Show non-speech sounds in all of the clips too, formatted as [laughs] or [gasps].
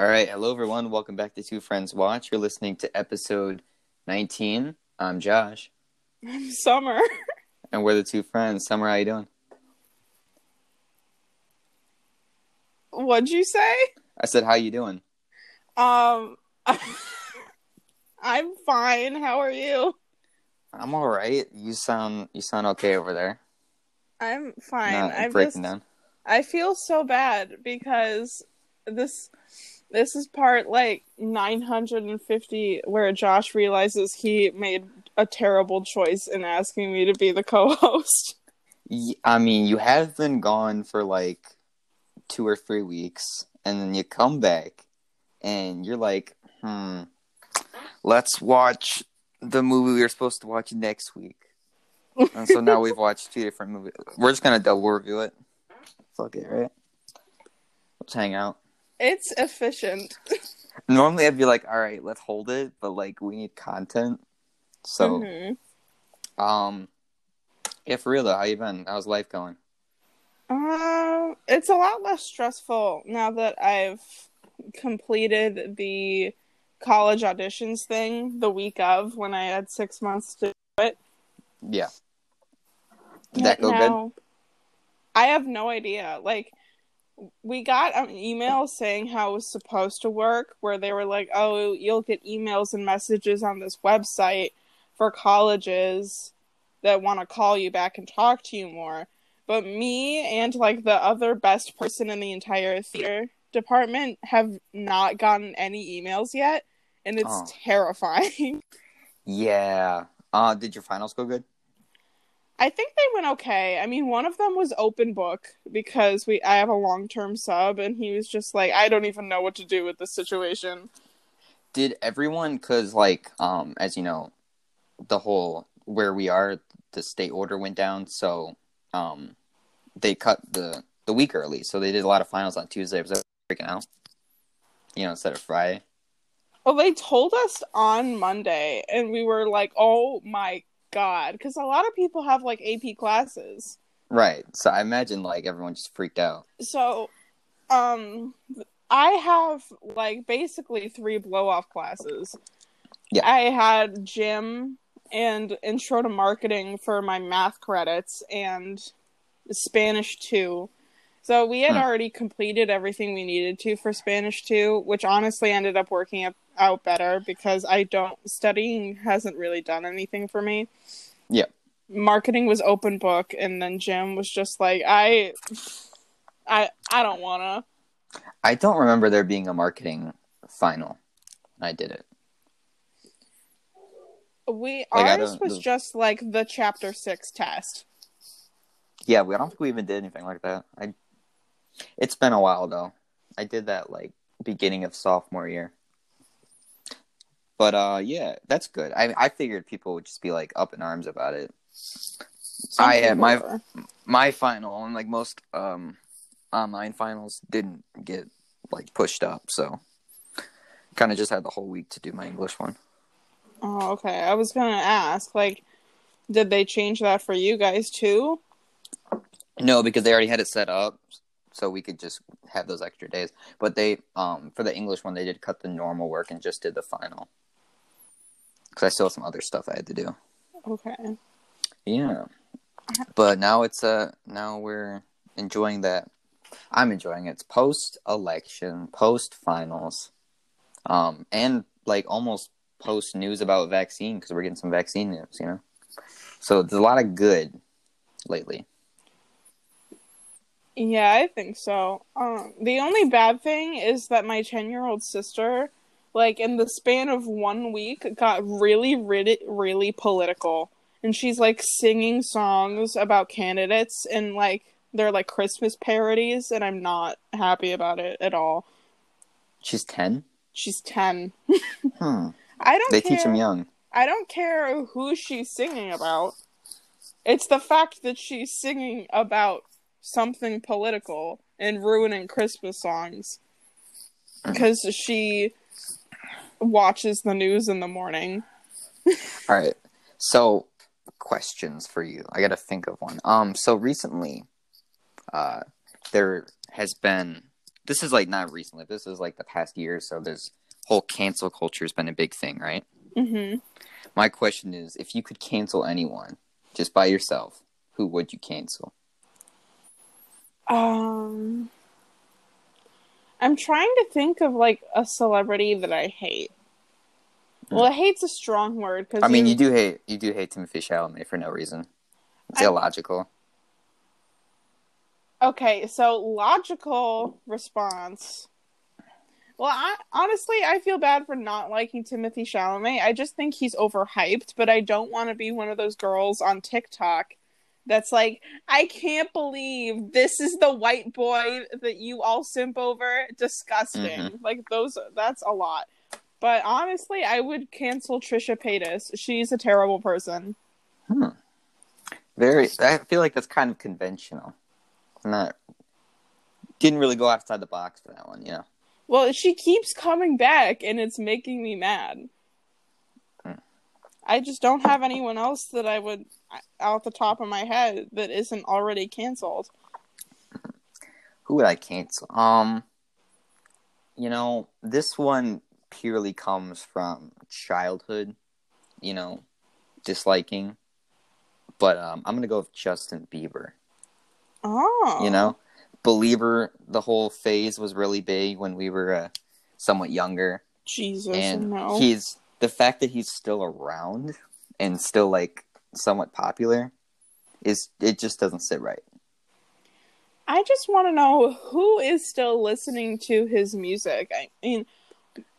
All right, hello everyone. Welcome back to Two Friends Watch. You're listening to episode 19. I'm Josh, I'm Summer. [laughs] and we're the two friends. Summer, how you doing? What'd you say? I said, how you doing? Um, [laughs] I'm fine. How are you? I'm all right. You sound you sound okay over there. I'm fine. Not I'm breaking just. down. I feel so bad because this this is part like 950 where Josh realizes he made a terrible choice in asking me to be the co-host. [laughs] I mean, you have been gone for like two or three weeks, and then you come back, and you're like, hmm, let's watch the movie we were supposed to watch next week. And so now we've [laughs] watched two different movies. We're just gonna double review it. Fuck it, right? Let's hang out. It's efficient. [laughs] Normally, I'd be like, all right, let's hold it, but like, we need content. So, Mhm. um, yeah, for real though, how you been? How's life going? Um, it's a lot less stressful now that I've completed the college auditions thing the week of when I had six months to do it. Yeah. Did that go good? I have no idea. Like, we got an email saying how it was supposed to work, where they were like, "Oh, you'll get emails and messages on this website for colleges that want to call you back and talk to you more." But me and like the other best person in the entire theater department have not gotten any emails yet, and it's Oh. terrifying. [laughs] Yeah. Uh, did your finals go good? I think they went okay. I mean, one of them was open book because we I have a long term sub, and he was just like, I don't even know what to do with this situation. Did everyone? Because like, um, as you know, the whole where we are, the state order went down, so um, they cut the the week early, so they did a lot of finals on Tuesday. Was that freaking out? You know, instead of Friday. Well, they told us on Monday, and we were like, oh my god, because a lot of people have like AP classes. Right. So I imagine like everyone just freaked out. So, um, I have like basically three blow off classes. Yeah. I had gym and intro to marketing for my math credits and Spanish 2. So we had Hmm. already completed everything we needed to for Spanish 2, which honestly ended up working out better because I don't studying hasn't really done anything for me. Yeah. Marketing was open book and then gym was just like I I I don't want to. I don't remember there being a marketing final. I did it. We Like, ours was just like the chapter 6 test. Yeah, we I don't think we even did anything like that. I. It's been a while though. I did that like beginning of sophomore year. But uh, yeah, that's good. I I figured people would just be like up in arms about it. Some I had my were. my final and like most um online finals didn't get like pushed up, so kind of just had the whole week to do my English one. Oh, okay. I was gonna ask, like, did they change that for you guys too? No, because they already had it set up, so we could just have those extra days. But they, um, for the English one, they did cut the normal work and just did the final. Because I still have some other stuff I had to do. Okay. Yeah, but now it's uh now we're enjoying that. I'm enjoying it. It's post election, post finals, um, and like almost post news about vaccine because we're getting some vaccine news. You know, so there's a lot of good lately. Yeah, I think so. Um, the only bad thing is that my 10 year old sister, like, in the span of one week, got really, really, really political. And she's, like, singing songs about candidates and, like, they're, like, Christmas parodies, and I'm not happy about it at all. She's ten. She's 10. [laughs] Hmm. I don't They care. teach them young. I don't care who she's singing about. It's the fact that she's singing about something political and ruining Christmas songs. Because she watches the news in the morning. [laughs] All right. So, questions for you. I got to think of one. Um. So recently, uh, there has been this is like not recently. This is like the past year. So there's whole cancel culture has been a big thing, right? hmm My question is, if you could cancel anyone just by yourself, who would you cancel? Um, I'm trying to think of like a celebrity that I hate. Well, hate's a strong word because I mean, you do hate you do hate Timothée Chalamet for no reason. It's I- illogical. Okay, so logical response. Well, I, honestly, I feel bad for not liking Timothée Chalamet. I just think he's overhyped, but I don't want to be one of those girls on TikTok that's like, I can't believe this is the white boy that you all simp over. Disgusting. Like those that's a lot. But honestly, I would cancel Trisha Paytas. She's a terrible person. Hmm. Very. I feel like that's kind of conventional. Not. Didn't really go outside the box for that one, you know. Well, she keeps coming back, and it's making me mad. Hmm. I just don't have anyone else that I would, out the top of my head, that isn't already canceled. Who would I cancel? Um, you know, this one purely comes from childhood, you know, disliking. But um, I'm gonna go with Justin Bieber. Oh, You know, Belieber. The whole phase was really big when we were uh, somewhat younger, Jesus, and no. he's the fact that he's still around and still like somewhat popular is it just doesn't sit right. I just want to know who is still listening to his music. I mean,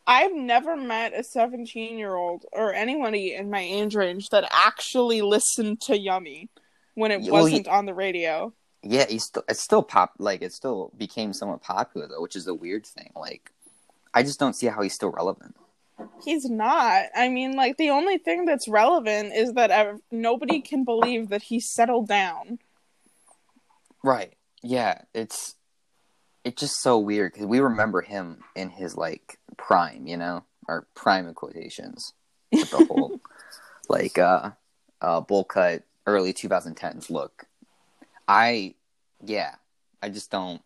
I've never met a 17 year old or anybody in my age range that actually listened to Yummy when it Well, wasn't on the radio. Yeah, he's still it's still pop like it still became somewhat popular though, which is a weird thing. Like I just don't see how he's still relevant. He's not. I mean, like, the only thing that's relevant is that ev- nobody can believe that he settled down. Right. Yeah, it's it's just so weird cuz we remember him in his like prime, you know, or prime in quotations with the whole [laughs] like uh uh bowl cut early 2010s look. I yeah, I just don't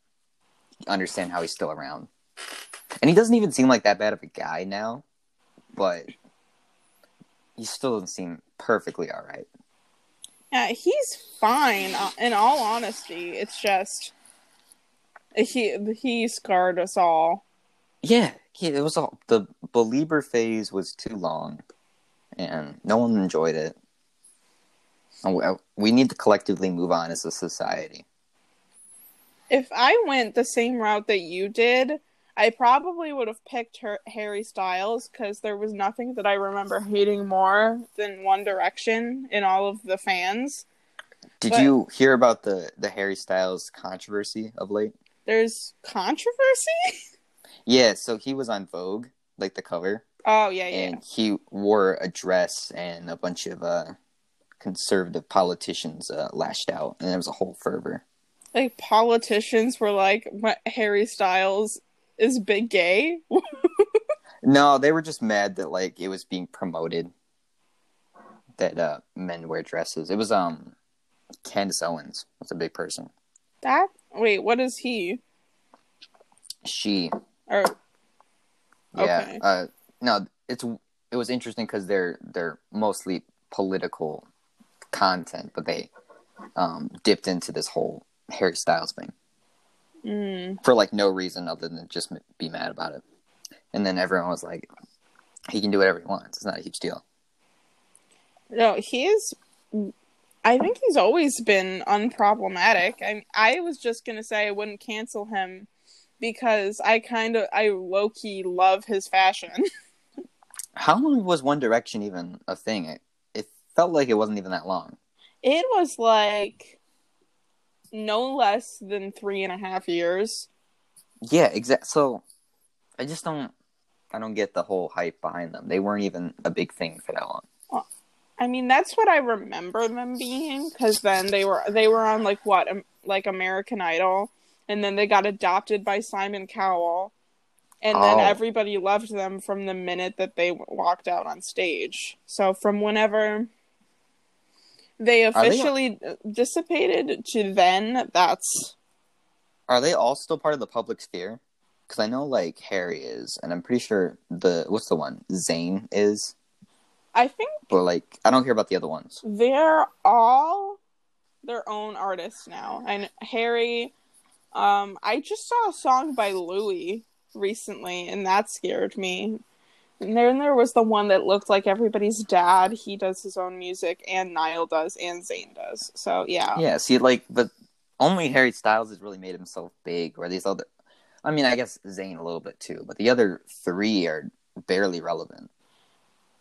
understand how he's still around. And he doesn't even seem like that bad of a guy now, but he still doesn't seem perfectly all right. Yeah, he's fine. uh, In all honesty, it's just he he scarred us all. Yeah, it was all the belieber phase was too long, and no one enjoyed it. We, we need to collectively move on as a society. If I went the same route that you did, I probably would have picked her, Harry Styles because there was nothing that I remember hating more than One Direction in all of the fans. Did But- you hear about the the Harry Styles controversy of late? There's controversy. [laughs] Yeah, so he was on Vogue, like the cover, Oh yeah, yeah. and he wore a dress, and a bunch of uh, conservative politicians uh, lashed out, and there was a whole fervor. like politicians were like Harry Styles is big gay. No, they were just mad that like it was being promoted that uh men wear dresses. It was um Candace Owens was a big person. that wait, what is he? She Or yeah Okay. uh no it's it was interesting because they're they're mostly political content, but they um dipped into this whole Harry Styles thing mm, for like no reason other than just m- be mad about it. And then everyone was like, he can do whatever he wants. It's not a huge deal. no, he is. I think he's always been unproblematic. I I was just gonna say I wouldn't cancel him because I kind of I low key love his fashion. [laughs] How long was One Direction even a thing? It, it felt like it wasn't even that long. it was like no less than three and a half years. Yeah, exactly. So I just don't. I don't get the whole hype behind them. They weren't even a big thing for that long. Well, I mean, that's what I remember them being because then they were they were on like what um, like American Idol, and then they got adopted by Simon Cowell, and then Oh. everybody loved them from the minute that they walked out on stage. So from whenever they they- officially dissipated to then, that's Are they all still part of the public sphere? because I know like Harry is, and I'm pretty sure the what's the one Zayn is, I think but like I don't hear about the other ones. they're all their own artists now. And Harry, um, I just saw a song by Louis recently, and that scared me. And then there was the one that looked like everybody's dad. He does his own music, and Niall does, and Zayn does. So yeah, Yeah, see, like, but only Harry Styles has really made himself big, or these other. I mean, I guess Zayn a little bit too, but the other three are barely relevant.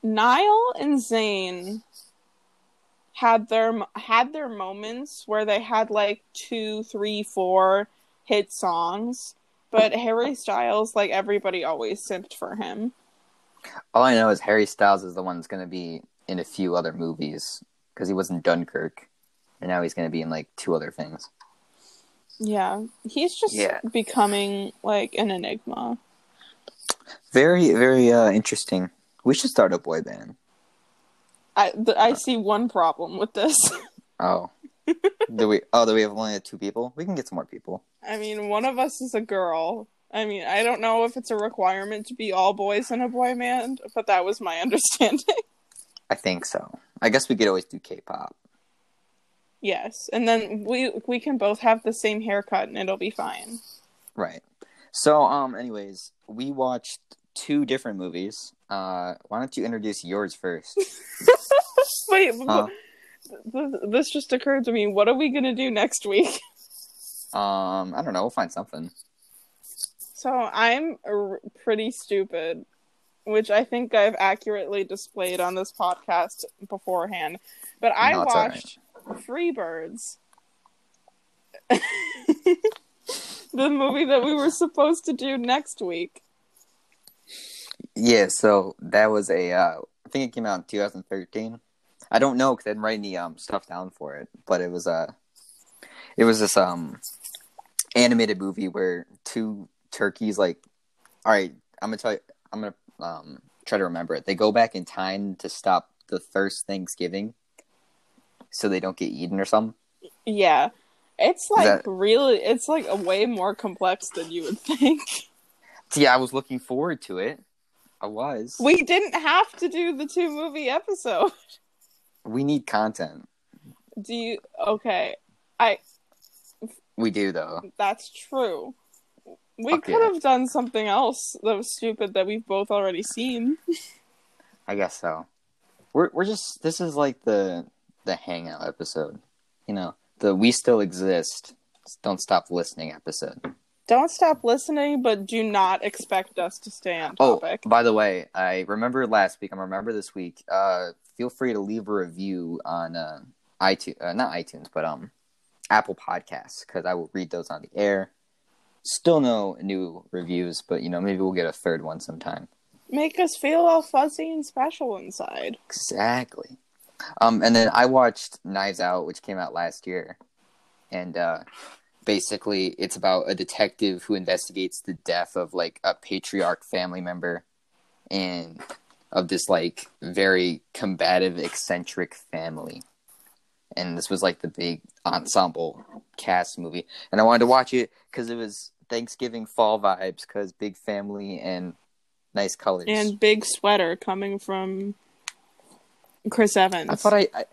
Niall and Zayn had their had their moments where they had like two, three, four hit songs, but Harry Styles, like everybody, always simped for him. All I know is Harry Styles is the one that's going to be in a few other movies because he was in Dunkirk, and now he's going to be in like two other things. Yeah, he's just Yeah. becoming like an enigma. Very, very uh, interesting. We should start a boy band. I th- I see one problem with this. Oh, [laughs] do we? Oh, do we have only two people? We can get some more people. I mean, one of us is a girl. I mean, I don't know if it's a requirement to be all boys in a boy band, but that was my [laughs] understanding. I think so. I guess we could always do K-pop. yes, and then we we can both have the same haircut, and it'll be fine. Right. So, um, anyways, we watched two different movies. Uh, why don't you introduce yours first? [laughs] Wait, Huh? th- this just occurred to me. What are we gonna do next week? Um, I don't know. We'll find something. So I'm r- pretty stupid, which I think I've accurately displayed on this podcast beforehand. But I No, all right. watched Freebirds, [laughs] the movie that we were supposed to do next week. Yeah. So that was a. Uh, I think it came out in 2013. I don't know because I didn't write any um stuff down for it, but it was uh, it was this um animated movie where two turkeys like, all right, I'm gonna tell you, I'm gonna um try to remember it. They go back in time to stop the first Thanksgiving, so they don't get eaten or something. Yeah, it's like that- really, it's like a way more complex than you would think. [laughs] Yeah, I was looking forward to it. I was. We, We didn't have to do the two movie episode. [laughs] we need content. Do you? Okay, I We do though. That's true. We Fuck could yeah. have done something else that was stupid that we've both already seen. [laughs] I guess so. We're we're just this is like the the hangout episode. You know, the we still exist. Don't stop listening episode. Don't stop listening, but do not expect us to stay on topic. Oh, by the way, I remember last week. I remember this week. Uh, feel free to leave a review on uh, iTunes, uh, not iTunes, but um, Apple Podcasts, because I will read those on the air. Still no new reviews, but you know maybe we'll get a third one sometime. Make us feel all fuzzy and special inside. Exactly. Um, and then I watched Knives Out, which came out last year, and uh, basically it's about a detective who investigates the death of like a patriarch family member, and of this like very combative, eccentric family. And this was like the big ensemble cast movie, and I wanted to watch it because it was Thanksgiving fall vibes, because big family and nice colors. And big sweater coming from Chris Evans. I thought I, I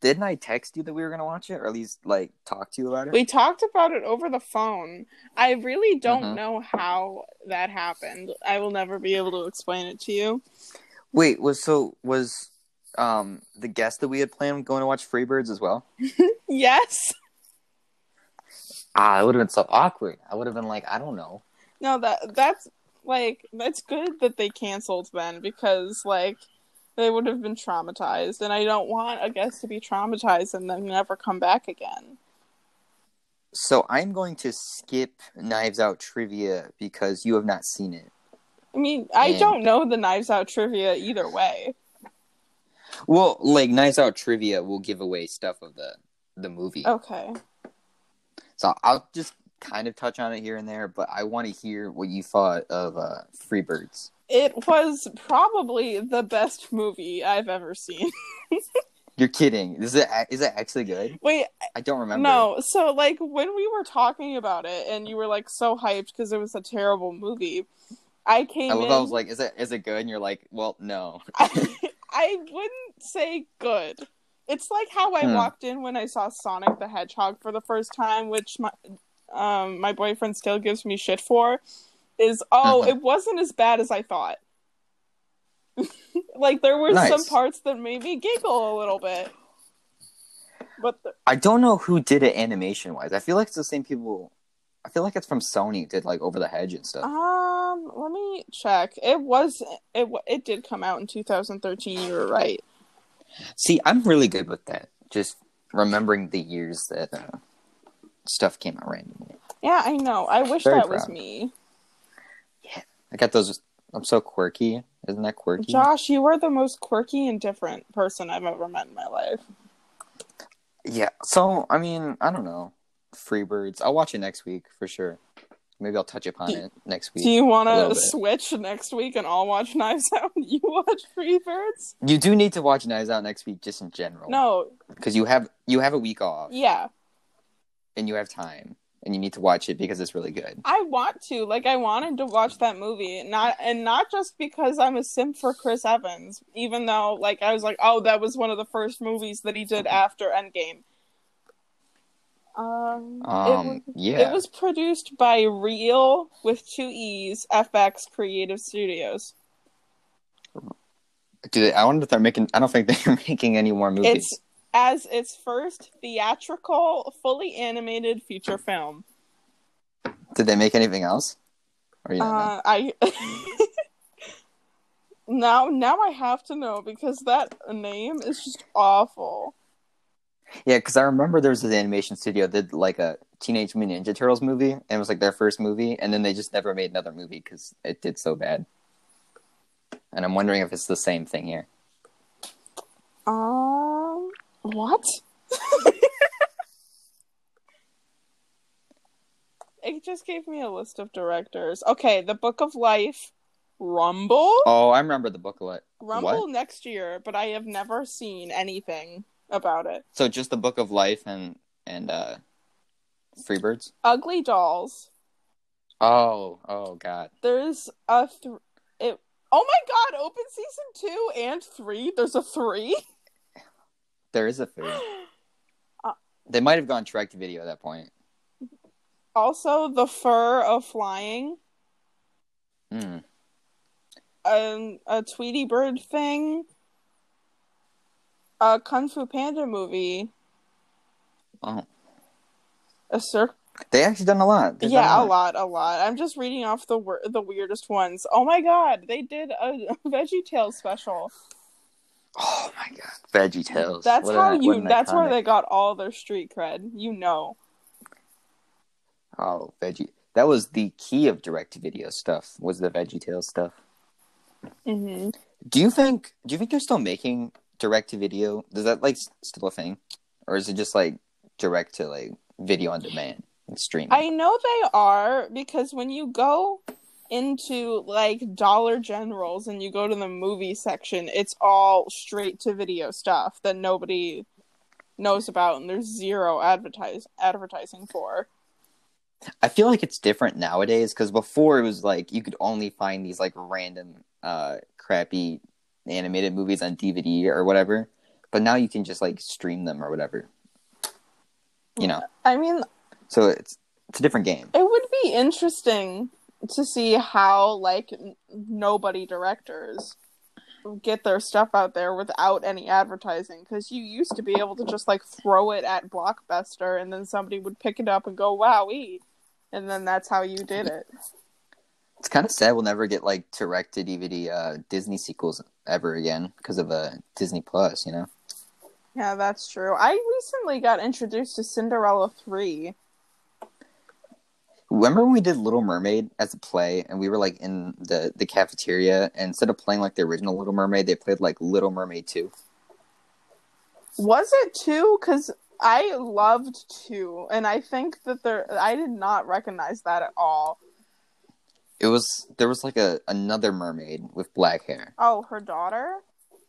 didn't I text you that we were gonna watch it, or at least like talk to you about it. we talked about it over the phone. I really don't Mhm. know how that happened. I will never be able to explain it to you. Wait, was so was um the guest that we had planned going to watch Freebirds as well? [laughs] Yes. Ah, it would have been so awkward. I would have been like, I don't know. No, that that's like that's good that they canceled then because like they would have been traumatized, and I don't want a guest to be traumatized and then never come back again. So I'm going to skip Knives Out trivia because you have not seen it. I mean, I And- don't know the Knives Out trivia either way. Well, like nice Out trivia will give away stuff of the the movie. Okay. So I'll just kind of touch on it here and there, but I want to hear what you thought of uh, Freebirds. It was probably the best movie I've ever seen. [laughs] You're kidding. Is it is it actually good? Wait, I don't remember. no. So like when we were talking about it, and you were like so hyped because it was a terrible movie. I came I in. I was like, is it is it good? And you're like, well, no. I, [laughs] [laughs] I wouldn't say good. It's like how I Hmm. walked in when I saw Sonic the Hedgehog for the first time, which my um my boyfriend still gives me shit for. Is oh, Mhm. it wasn't as bad as I thought. [laughs] like there were some parts that made me giggle a little bit. But the, I don't know who did it animation wise. I feel like it's the same people. I feel like it's from Sony. Did like Over the Hedge and stuff. um, let me check. It was it it did come out in 2013. You were right. See, I'm really good with that. Just remembering the years that uh, stuff came out randomly. Yeah, I know. I wish Very that was me. Yeah, I got those. I'm so quirky. Isn't that quirky? Josh, you are the most quirky and different person I've ever met in my life. Yeah. So I mean, I don't know. Freebirds. I'll watch it next week for sure. Maybe I'll touch upon it next week. Do you want to switch next week and I'll watch Knives Out and [laughs] you watch Freebirds? You do need to watch Knives Out next week, just in general. No, because you have you have a week off yeah, and you have time, and you need to watch it because it's really good. I want to. Like, I wanted to watch that movie, not and not just because I'm a simp for Chris Evans, even though like I was like, oh, that was one of the first movies that he did after Endgame. Um, it Um, was- yeah. It was produced by Reel with two E's FX Creative Studios. Dude, I wonder if they're making. I don't think [laughs] they're making any more movies. It's as its first theatrical, fully animated feature film. Did they make anything else? Or you? Uh, I [laughs] now now I have to know because that name is just awful. Yeah, because I remember there was this animation studio that did like a Teenage Mutant Ninja Turtles movie, and it was like their first movie, and then they just never made another movie because it did so bad. And I'm wondering if it's the same thing here. Um, what? [laughs] it just gave me a list of directors. Okay, The Book of Life, Rumble, Oh, I remember the booklet. Rumble what? next year, but I have never seen anything about it. So just the Book of Life and and uh, Freebirds. Ugly Dolls. Oh, oh God. There's a th- it. Oh my God! Open season two and three. There's a three. There is a 3. [gasps] Uh, They might have gone direct to video at that point. Also, the fur of flying. Hmm. um, a Tweety Bird thing, a Kung Fu Panda movie, Oh, a cir- they actually done a lot. They've yeah, a done lot, a lot. I'm just reading off the wor- the weirdest ones. Oh my god, they did a [laughs] Veggie Tales special. Oh my God, Veggie Tales. That's What how you. That's where they got all their street cred. You know. Oh, Veggie. That was the key of direct video stuff. Was the Veggie Tales stuff. hmm Do you think? Do you think they're still making direct to video? Is that like still a thing, or is it just like direct to like video on demand and streaming? I know they are because when you go into like Dollar Generals and you go to the movie section, it's all straight to video stuff that nobody knows about and there's zero advertise advertising for. I feel like it's different nowadays because before it was like you could only find these like random, uh, crappy animated movies on DVD or whatever, but now you can just like stream them or whatever. You know, I mean, so it's it's a different game. it would be interesting to see how like n- nobody directors get their stuff out there without any advertising because you used to be able to just like throw it at blockbuster and then somebody would pick it up and go wowee and then that's how you did it It's kind of sad we'll never get like direct to DVD uh, Disney sequels ever again because of uh, Disney Plus. You know. yeah that's true i recently got introduced to cinderella 3 Remember when we did Little Mermaid as a play, and we were like in the the cafeteria, and instead of playing like the original Little Mermaid, they played like Little Mermaid Two. was it 2 because i loved 2 and i think that there i did not recognize that at all It was there was like a another mermaid with black hair. Oh, her daughter?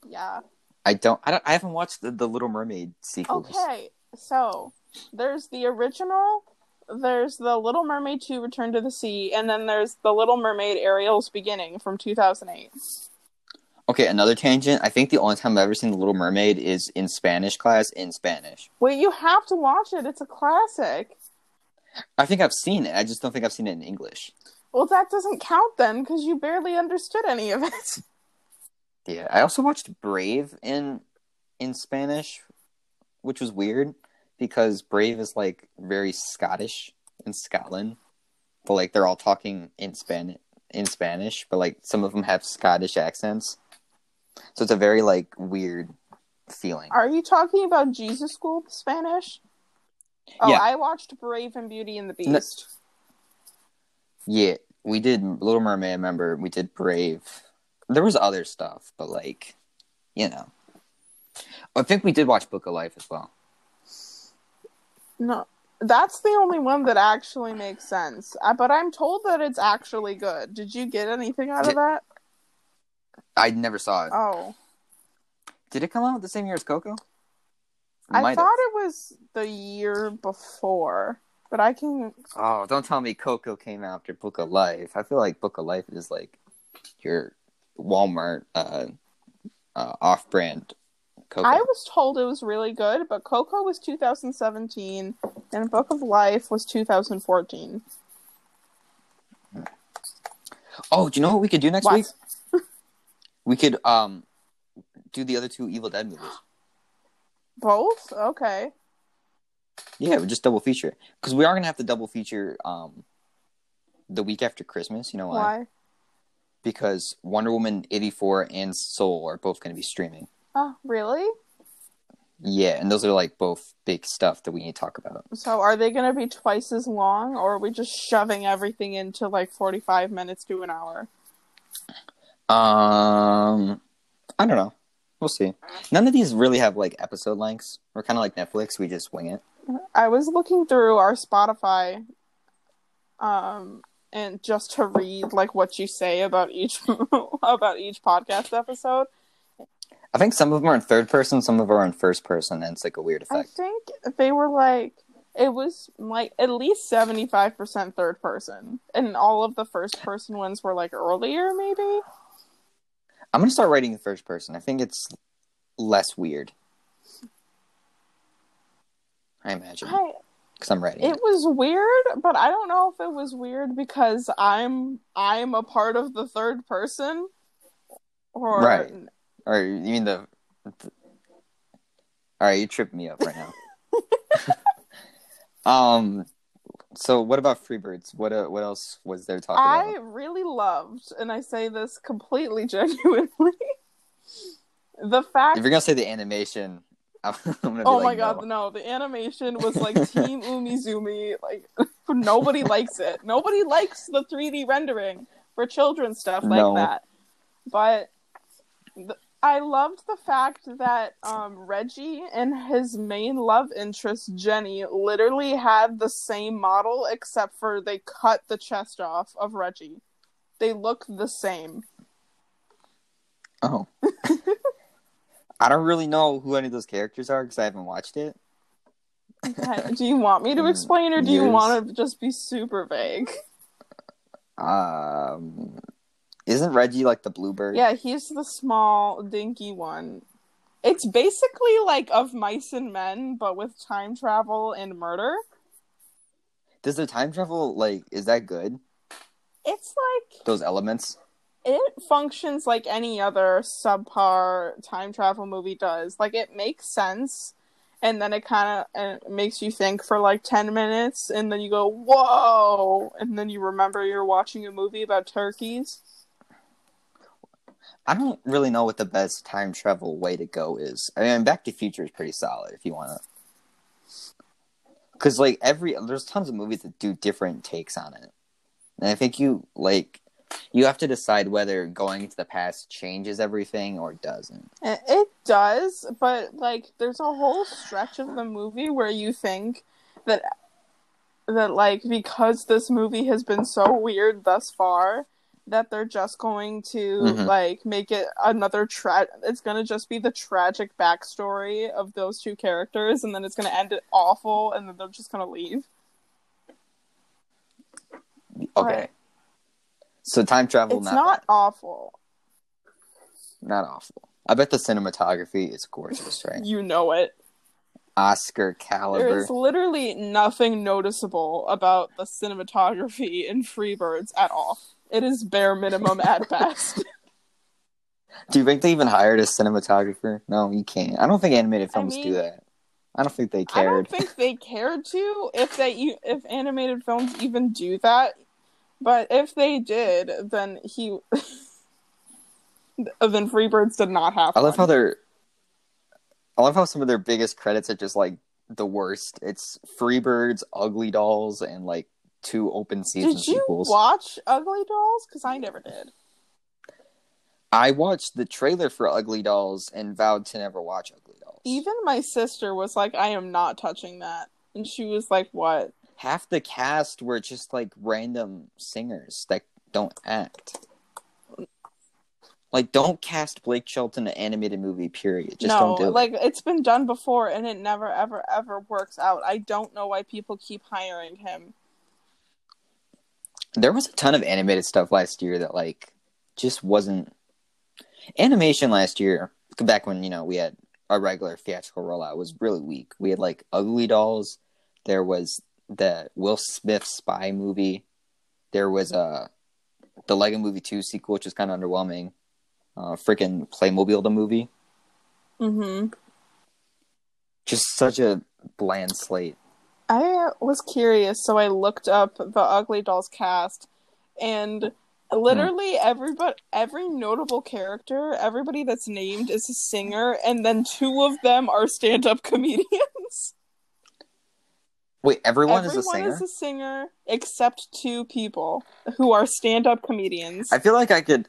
Yeah. I don't. I don't. I haven't watched the, the Little Mermaid sequels. Okay, so there's the original, there's the Little Mermaid 2 Return to the Sea, and then there's the Little Mermaid Ariel's Beginning from 2008. Okay, another tangent. I think the only time I've ever seen the Little Mermaid is in Spanish class in Spanish. Wait, you have to watch it. It's a classic. I think I've seen it. I just don't think I've seen it in English. Well, that doesn't count then because you barely understood any of it. Yeah, I also watched Brave in in Spanish, which was weird because Brave is like very Scottish in Scotland, but like they're all talking in Spanish in Spanish, but like some of them have Scottish accents, so it's a very like weird feeling. Are you talking about Jesus School Spanish? Oh, Yeah. I watched Brave and Beauty and the No- Beast. Yeah, we did Little Mermaid. I remember we did Brave. There was other stuff, but like, you know, I think we did watch Book of Life as well. No, that's the only one that actually makes sense. Uh, But I'm told that it's actually good. Did you get anything out of that? I never saw it. Oh, Did it come out the same year as Coco? It I thought have. it was the year before, but I can. Oh, don't tell me Coco came after Book of Life. I feel like Book of Life is like your Walmart uh, uh, off-brand Coco. I was told it was really good, but Coco was 2017 and Book of Life was 2014. Oh, do you know what we could do next What? week? [laughs] We could um do the other two Evil Dead movies. Both? Okay. Yeah, we just double feature because we are gonna have to double feature um the week after Christmas. You know why? Why? Because Wonder Woman eighty four and Soul are both gonna be streaming. Oh, really? Yeah, and those are like both big stuff that we need to talk about. So are they going to be twice as long, or are we just shoving everything into like 45 minutes to an hour? Um, I don't know. We'll see. None of these really have like episode lengths. We're kind of like Netflix. We just wing it. I was looking through our Spotify, um, and just to read like what you say about each [laughs] about each podcast episode. I think some of them are in third person, some of them are in first person, and it's like a weird effect. I think they were like it was like at least 75% third person, and all of the first person ones were like earlier, maybe. I'm gonna start writing in first person. I think it's less weird. I imagine because I'm ready. it was weird, but I don't know if it was weird because I'm I'm a part of the third person, or Right. Or you mean the? the... All right, you tripping me up right now. [laughs] um. So what about Freebirds? What uh, what else was there talking I about? really loved, and I say this completely [laughs] genuinely, the fact. If you're gonna say the animation, [laughs] I'm Oh like, my god, no. no! The animation was like [laughs] Team Umizoomi. Like [laughs] nobody likes it. Nobody likes the 3D rendering for children's stuff like No. that. But th- I loved the fact that um, Reggie and his main love interest Jenny literally had the same model, except for they cut the chest off of Reggie. They look the same. Oh. I don't really know who any of those characters are because I haven't watched it. Okay, [laughs] do you want me to explain, or do you want to just be super vague? Um, isn't Reggie like the bluebird? Yeah, he's the small, dinky one. It's basically like of mice and men, but with time travel and murder. Does the time travel like is that good? It's like Those elements. It functions like any other subpar time travel movie does. Like it makes sense, and then it kind of makes you think for like ten minutes, and then you go whoa, and then you remember you're watching a movie about turkeys. I don't really know what the best time travel way to go is. I mean, Back to Future is pretty solid if you want to. Because like every there's tons of movies that do different takes on it, and I think you like you have to decide whether going into the past changes everything or doesn't. It does, but like there's a whole stretch of the movie where you think that that like because this movie has been so weird thus far, that they're just going to Mhm. like make it another tra it's gonna just be the tragic backstory of those two characters and then it's gonna end it awful and then they're just gonna leave. Okay. Right. So time travel, it's not not awful. not awful. I bet the cinematography is gorgeous, [laughs] right? You know it. Oscar caliber. There is literally nothing noticeable about the cinematography in Freebirds at all. It is bare minimum [laughs] at best. Do you think they even hired a cinematographer? No, you can't. I don't think animated films mean- do that. I don't think they I cared. don't think they cared to if they if animated films even do that. But if they did, then he [laughs] then Freebirds did not have. I love how they're. I love how some of their biggest credits are just like the worst. It's Freebirds, Ugly Dolls, and like two open season Did you sequels. watch Ugly Dolls? Because I never did. I watched the trailer for Ugly Dolls and vowed to never watch Ugly Dolls. Even my sister was like, "I am not touching that," and she was like, "What?" Half the cast were just like random singers that don't act. Like, don't cast Blake Shelton in an animated movie. Period. Just no, don't do like it's been done before, and it never, ever, ever works out. I don't know why people keep hiring him. There was a ton of animated stuff last year that like just wasn't animation last year. Back when you know we had our regular theatrical rollout was really weak. We had like Ugly Dolls. There was the Will Smith spy movie. There was a the Lego Movie Two sequel, which was kind of underwhelming. Uh, freaking Playmobil the movie. Mm-hmm. just such a bland slate. I was curious, so I looked up the Ugly Dolls cast, and literally everybody, every notable character, everybody that's named is a singer, and then two of them are stand-up [laughs] comedians. Wait, everyone, Everyone is a singer? is a singer except two people who are stand-up comedians. I feel like I could.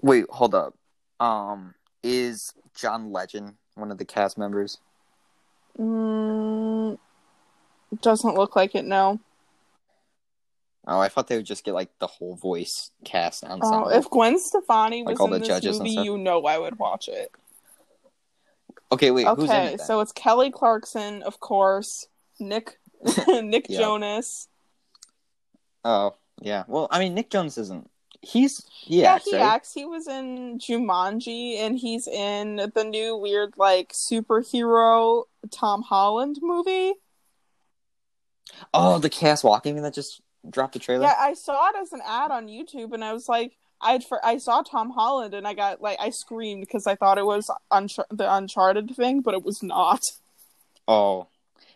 Wait, hold up. Um, is John Legend one of the cast members? Mm, doesn't look like it. No. Oh, I thought they would just get like the whole voice cast on. Oh, if Gwen Stefani was Like in the this judges movie, you know I would watch it. Okay, wait, who's in okay, so it's Kelly Clarkson, of course. Nick [laughs] Nick Yeah. Jonas. Oh, yeah. Well, I mean, Nick Jonas isn't. He's he Yeah, acts, he right? acts. He was in Jumanji, and he's in the new weird like superhero Tom Holland movie. Oh, the Chaos Walking that just dropped the trailer. Yeah, I saw it as an ad on YouTube, and I was like, I'd for I saw Tom Holland, and I got like I screamed because I thought it was Unchar- the Uncharted thing, but it was not. Oh,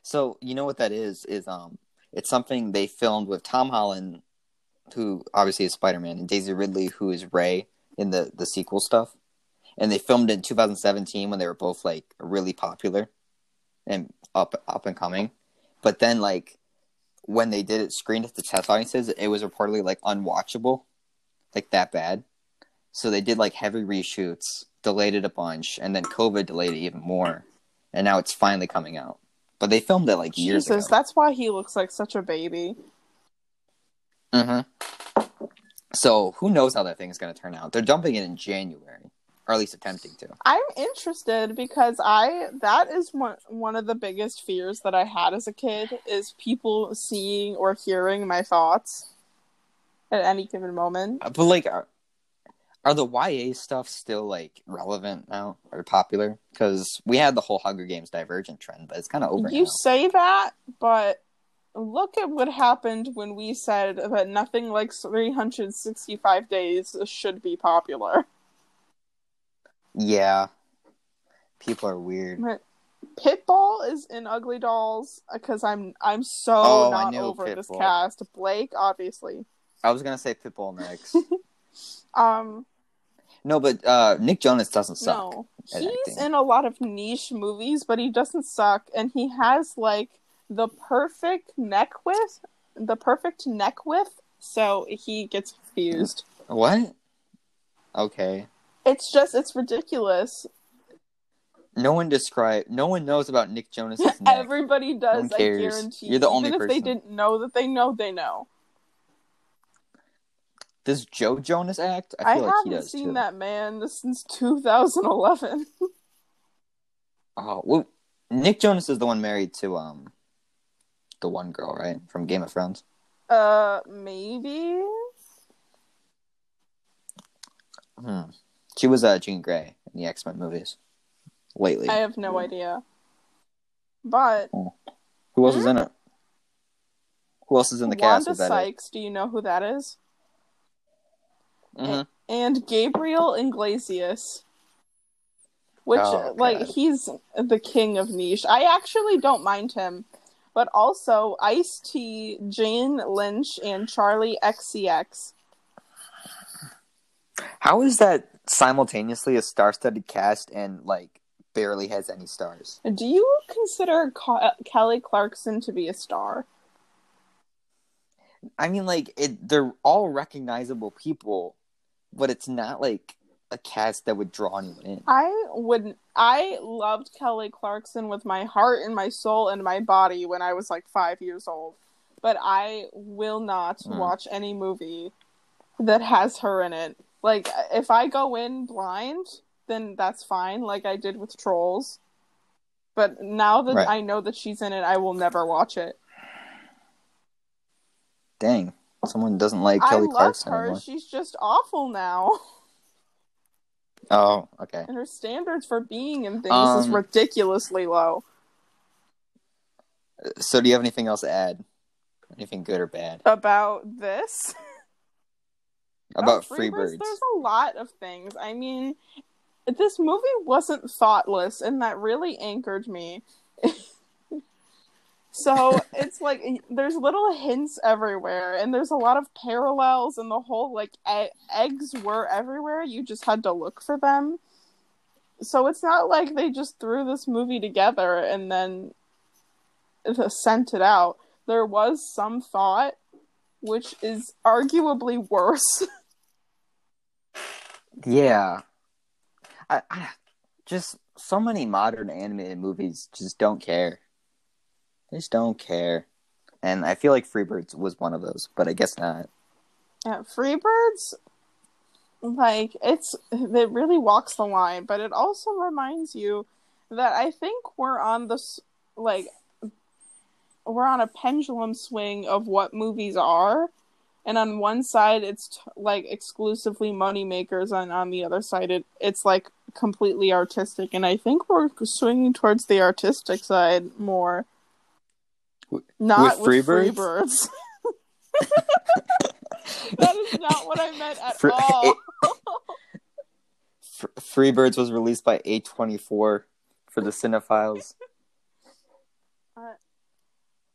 so you know what that is? Is um, it's something they filmed with Tom Holland, who obviously is Spider Man, and Daisy Ridley, who is Rey in the the sequel stuff, and they filmed it in 2017 when they were both like really popular and up up and coming, but then like when they did it screened at the test audiences, it was reportedly like unwatchable, like that bad. So they did like heavy reshoots, delayed it a bunch, and then COVID delayed it even more, and now it's finally coming out. But they filmed it like years Jesus, ago. that's why he looks like such a baby. hmm So who knows how that thing is gonna turn out? They're dumping it in January, or at least attempting to. I'm interested because I that is one one of the biggest fears that I had as a kid is people seeing or hearing my thoughts at any given moment. Uh, But like, are, the YA stuff still like relevant now or popular? Because we had the whole Hunger Games Divergent trend, but it's kind of over You now. say that, but look at what happened when we said that nothing like 365 days should be popular. Yeah, people are weird. Pitbull is in Ugly Dolls because I'm I'm so Oh, not over this cast. Blake, obviously. I was gonna say Pitbull next. [laughs] Um, no, but uh, Nick Jonas doesn't suck. no, he's in a lot of niche movies, but he doesn't suck, and he has like the perfect neck width, the perfect neck width, so he gets confused. What? Okay. It's just it's ridiculous. No one describe. No one knows about Nick Jonas' [laughs] neck. Everybody does. one I guarantee. You're the only Even if they didn't know that they know, they know. Does Joe Jonas act? I, feel like haven't does seen too. that man since 2011. [laughs] Oh, well, Nick Jonas is the one married to um, the one girl, right, from Game of Thrones. uh, maybe. Hmm. She was uh, Jean Grey in the X Men movies. Lately, I have no idea. But who else is in it? Who else is in the cast? Wanda Was that it? Sykes, do you know who that is? Mhm. And Gabriel Iglesias. Which, Oh, like, God. he's the king of niche. I actually don't mind him. But also, Ice T, Jane Lynch, and Charli XCX. How is that simultaneously a star-studded cast and like barely has any stars? Do you consider Kelly Clarkson to be a star? I mean, like it, they're all recognizable people, but it's not like a cast that would draw anyone in. I would. I loved Kelly Clarkson with my heart and my soul and my body when I was like five years old. But I will not Hmm. watch any movie that has her in it. Like, if I go in blind, then that's fine, like I did with Trolls. But now that Right. I know that she's in it, I will never watch it. Dang, someone doesn't like I Kelly love Clarkson her. anymore. She's just awful now. Oh, okay. And her standards for being in things is Um, ridiculously low. So, do you have anything else to add? Anything good or bad About this? about Oh, Freebirds? There's a lot of things. I mean, this movie wasn't thoughtless, and that really anchored me. [laughs] so it's like there's little hints everywhere, and there's a lot of parallels, and the whole like e- eggs were everywhere. You just had to look for them. So it's not like they just threw this movie together and then sent it out. There was some thought, which is arguably worse. [laughs] Yeah, I, I just so many modern animated movies just don't care. They just don't care, and I feel like Freebirds was one of those, but I guess not. Yeah, Freebirds, like it's it really walks the line, but it also reminds you that I think we're on this like we're on a pendulum swing of what movies are, and on one side it's t- like exclusively money makers, and on the other side it it's like completely artistic, and I think we're swinging towards the artistic side more. Not with with Freebirds? Freebirds. [laughs] [laughs] that is not what I meant at Fr- all. [laughs] Freebirds was released by A24 for the Cinephiles. Uh,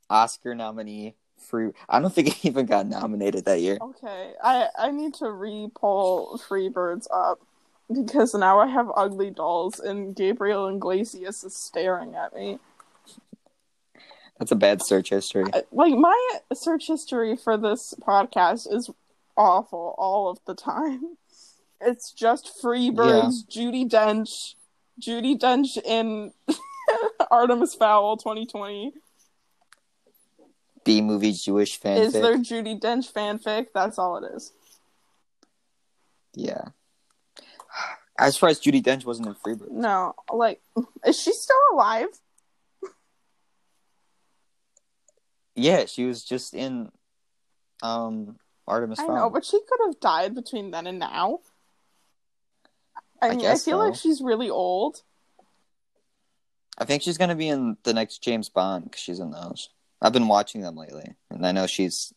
Oscar nominee. Free. I don't think it even got nominated that year. Okay, I I need to re-pull Freebirds up because now I have ugly dolls and Gabriel Iglesias is staring at me. That's a bad search history. Like my search history for this podcast is awful all of the time. [laughs] It's just Freebirds, Judi Dench, Judi Dench in [laughs] Artemis Fowl 2020. B movie Jewish fanfic. Is there Judi Dench fanfic? That's all it is. Yeah. [sighs] I was surprised Judi Dench wasn't in Freebirds. No, like, is she still alive? Yeah, she was just in um Artemis I Fowl. know, but she could have died between then and now. I, I mean, I feel so. like she's really old. I think she's gonna be in the next James Bond because she's in those. I've been watching them lately, and I know she's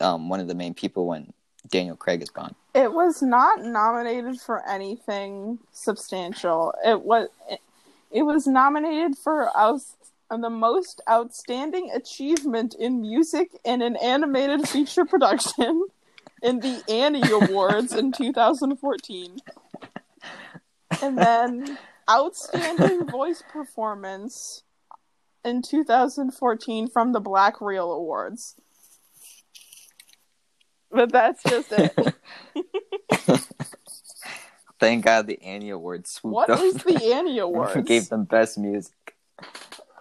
um one of the main people when Daniel Craig is Bond. It was not nominated for anything substantial. It was it, it was nominated for aus- the most outstanding achievement in music in an animated feature production in the Annie Awards in 2014. And then outstanding voice performance in 2014 from the Black Reel Awards. But that's just it. [laughs] Thank God the Annie Awards swooped What up is the Annie [laughs] and Awards? gave them best music.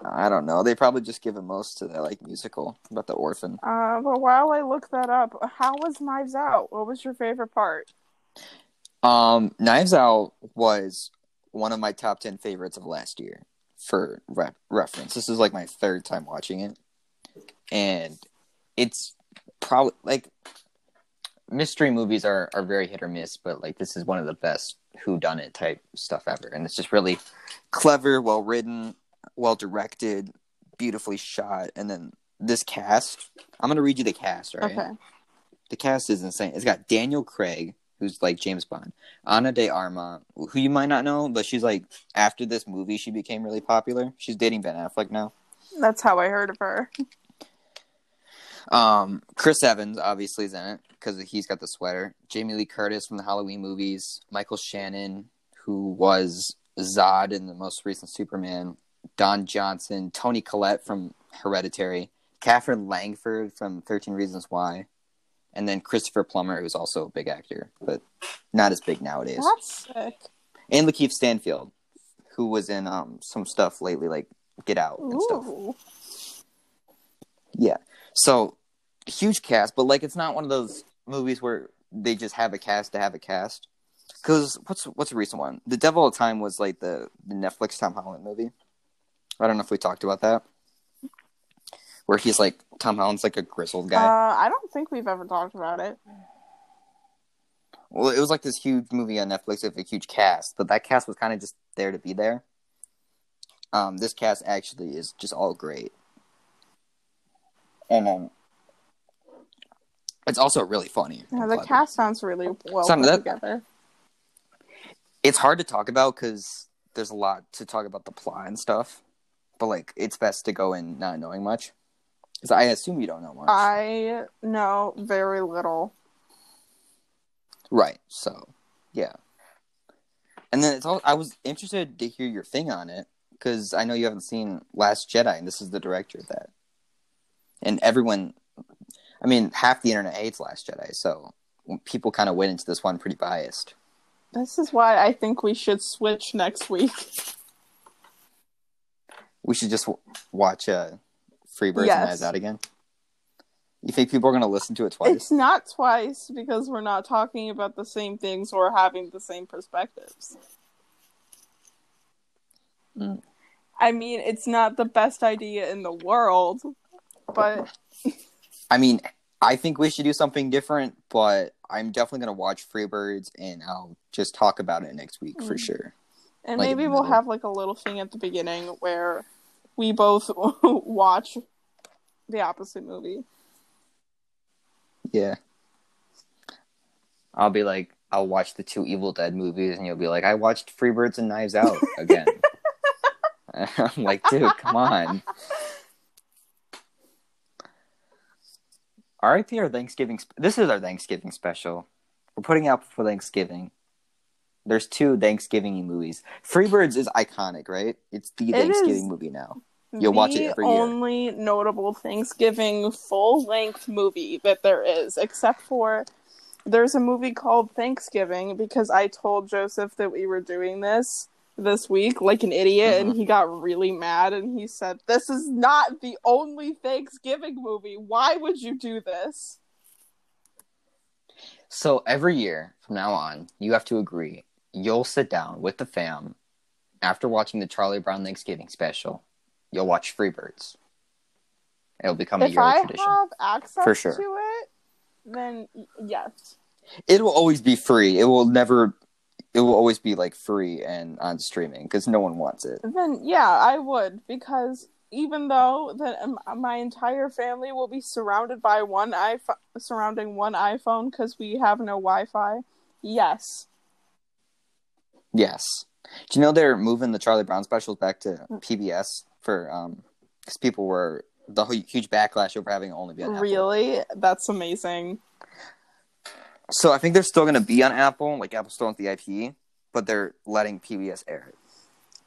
I don't know. They probably just give it most to that like musical about the orphan. Uh, but while I look that up, how was Knives Out? What was your favorite part? Um, Knives Out was one of my top ten favorites of last year. For re- reference, this is like my third time watching it, and it's probably like mystery movies are are very hit or miss, but like this is one of the best who done it type stuff ever, and it's just really clever, well written, well directed, beautifully shot, and then this cast. I'm gonna read you the cast, right? Okay. The cast is insane. It's got Daniel Craig, who's like James Bond, Ana de Arma, who you might not know, but she's like after this movie she became really popular. She's dating Ben Affleck now. That's how I heard of her. Um, Chris Evans obviously is in it because he's got the sweater. Jamie Lee Curtis from the Halloween movies. Michael Shannon, who was Zod in the most recent Superman. Don Johnson, Toni Collette from Hereditary, Katherine Langford from Thirteen Reasons Why, and then Christopher Plummer, who's also a big actor, but not as big nowadays. That's sick. And Lakeith Stanfield, who was in um some stuff lately, like Get Out and stuff. Yeah. So huge cast, but like it's not one of those movies where they just have a cast to have a cast. Because what's what's a recent one? The Devil the Time was like the, the Netflix Tom Holland movie. I don't know if we talked about that. Where he's like Tom Holland's like a grizzled Uh, guy. I don't think we've ever talked about it. well, it was like this huge movie on Netflix with a huge cast, but that cast was kind of just there to be there. Um, this cast actually is just all great, and um, it's also really funny. Yeah, the clever. cast sounds really well Some put that- together. it's hard to talk about because there's a lot to talk about the plot and stuff. But like, it's best to go in not knowing much, because I assume you don't know much, I know very little. right? So, yeah. And then it's all. I was interested to hear your thing on it because I know you haven't seen Last Jedi, and this is the director of that. And everyone, I mean, half the internet hates Last Jedi, so people kind of went into this one pretty biased. This is why I think we should switch next week. [laughs] We should just w- watch uh, Freebirds Yes. and Knives Out again. You think people are going to listen to it twice? It's not twice because we're not talking about the same things or having the same perspectives. Mm. I mean, it's not the best idea in the world, but I mean, I think we should do something different, but I'm definitely going to watch Freebirds and I'll just talk about it next week for Mm. sure. and Like maybe we'll have like a little thing at the beginning where we both [laughs] watch the opposite movie. Yeah. I'll be like, I'll watch the two Evil Dead movies and you'll be like, I watched Freebirds and Knives Out again. [laughs] I'm like, dude, come on. RIP our Thanksgiving. Sp- this is our Thanksgiving special. We're putting out for Thanksgiving. There's two Thanksgiving movies. Freebirds is iconic, right? It's the It Thanksgiving is. movie now. You'll watch it every year. only notable Thanksgiving full length movie that there is, except for there's a movie called Thanksgiving because I told Joseph that we were doing this this week like an idiot and mm-hmm. he got really mad and he said this is not the only Thanksgiving movie why would you do this So every year from now on, you have to agree. You'll sit down with the fam after watching the Charlie Brown Thanksgiving special. You'll watch Freebirds. It'll become a if yearly I tradition. have access For sure. to it then yes It will always be free. It will never. It will always be like free and on streaming because no one wants it. Then yeah, I would because even though that um, my entire family will be surrounded by one iPhone, surrounding one iPhone because we have no Wi-Fi. Yes, Yes. Do you know they're moving the Charlie Brown specials back to PBS for um because people were the huge backlash over having only be on Apple. really, that's amazing. So I think they're still going to be on Apple, like Apple still owns the IP, but they're letting PBS air it.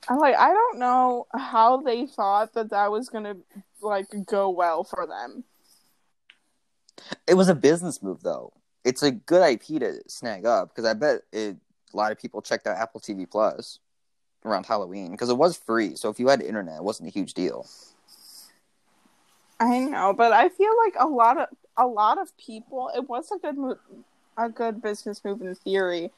I'm like, I don't know how they thought that that was gonna like go well for them. It was a business move, though. It's a good IP to snag up because I bet it, a lot of people checked out Apple TV Plus. Around Halloween because it was free. So if you had internet, it wasn't a huge deal. I know, but I feel like a lot of a lot of people. It was a good move, a good business move in theory.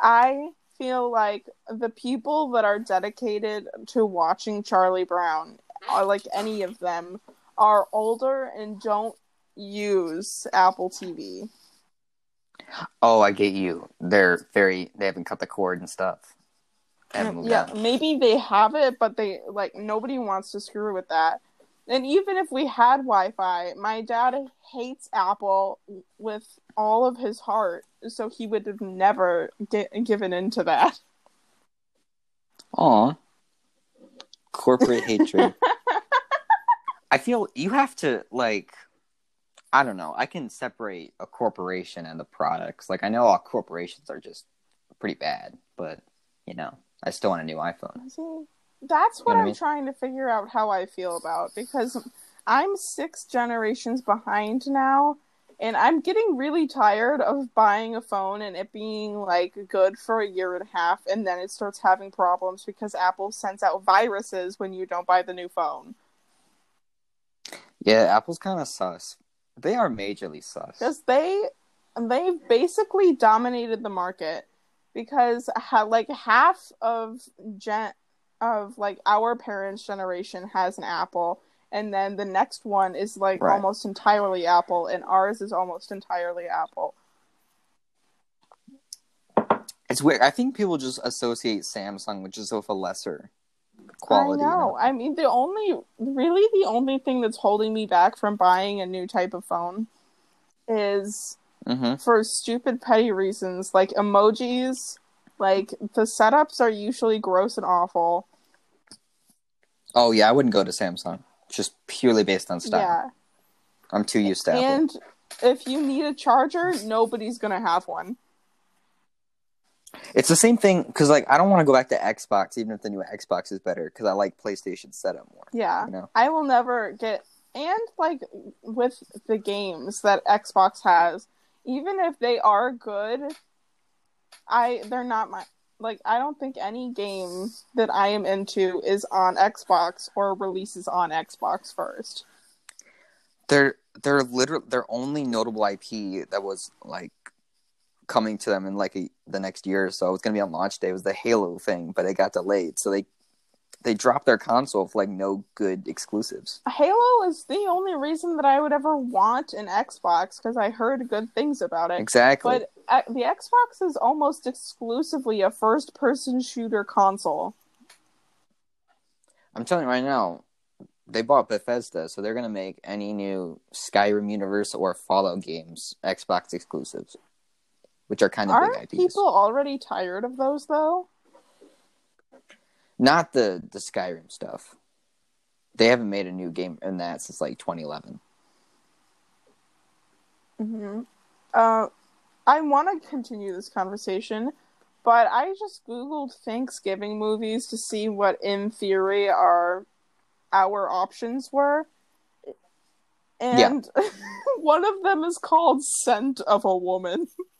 I feel like the people that are dedicated to watching Charlie Brown, or like any of them, are older and don't use Apple TV. Oh, I get you. They're very. They haven't cut the cord and stuff. Haven't mm, yeah, on. maybe they have it, but they like nobody wants to screw with that. And even if we had Wi-Fi, my dad hates Apple with all of his heart, so he would have never get, given into that. Aw. Corporate hatred. [laughs] I feel you have to like I don't know. I can separate a corporation and the products. Like I know all corporations are just pretty bad, but you know, I still want a new iPhone. See, that's what what I I'm mean? trying to figure out how I feel about because I'm six generations behind now, and I'm getting really tired of buying a phone and it being like good for a year and a half, and then it starts having problems because Apple sends out viruses when you don't buy the new phone. Yeah, Apple's kind of sus. They are majorly sus. because they they've basically dominated the market because ha- like half of gen of like our parents generation has an apple and then the next one is like Right. almost entirely apple and ours is almost entirely apple It's weird. I think people just associate Samsung which is with a lesser quality. i you know i mean the only really the only thing that's holding me back from buying a new type of phone is hmm for stupid petty reasons like emojis like the setups are usually gross and awful Oh yeah, I wouldn't go to Samsung just purely based on style. yeah I'm too used to Apple. and if you need a charger nobody's gonna have one It's the same thing because like I don't want to go back to Xbox even if the new Xbox is better because I like PlayStation setup more. yeah You know. i will never get and like with the games that xbox has even if they are good i they're not my like i don't think any game that i am into is on xbox or releases on xbox first They're they're literally their only notable IP that was like coming to them in like a, the next year or so. It was gonna be on launch day. Was the Halo thing, but it got delayed, so they they dropped their console with like no good exclusives. halo is the only reason that i would ever want an xbox because i heard good things about it Exactly. But uh, the Xbox is almost exclusively a first person shooter console. I'm telling you right now, they bought Bethesda, so they're gonna make any new Skyrim universe or Fallout games Xbox exclusives, which are kind of Aren't big IPs. people already tired of those though? Not the the Skyrim stuff. They haven't made a new game in that since like 2011. hmm Uh, I want to continue this conversation, but I just googled Thanksgiving movies to see what, in theory, our our options were, and [laughs] one of them is called "Scent of a Woman." [laughs]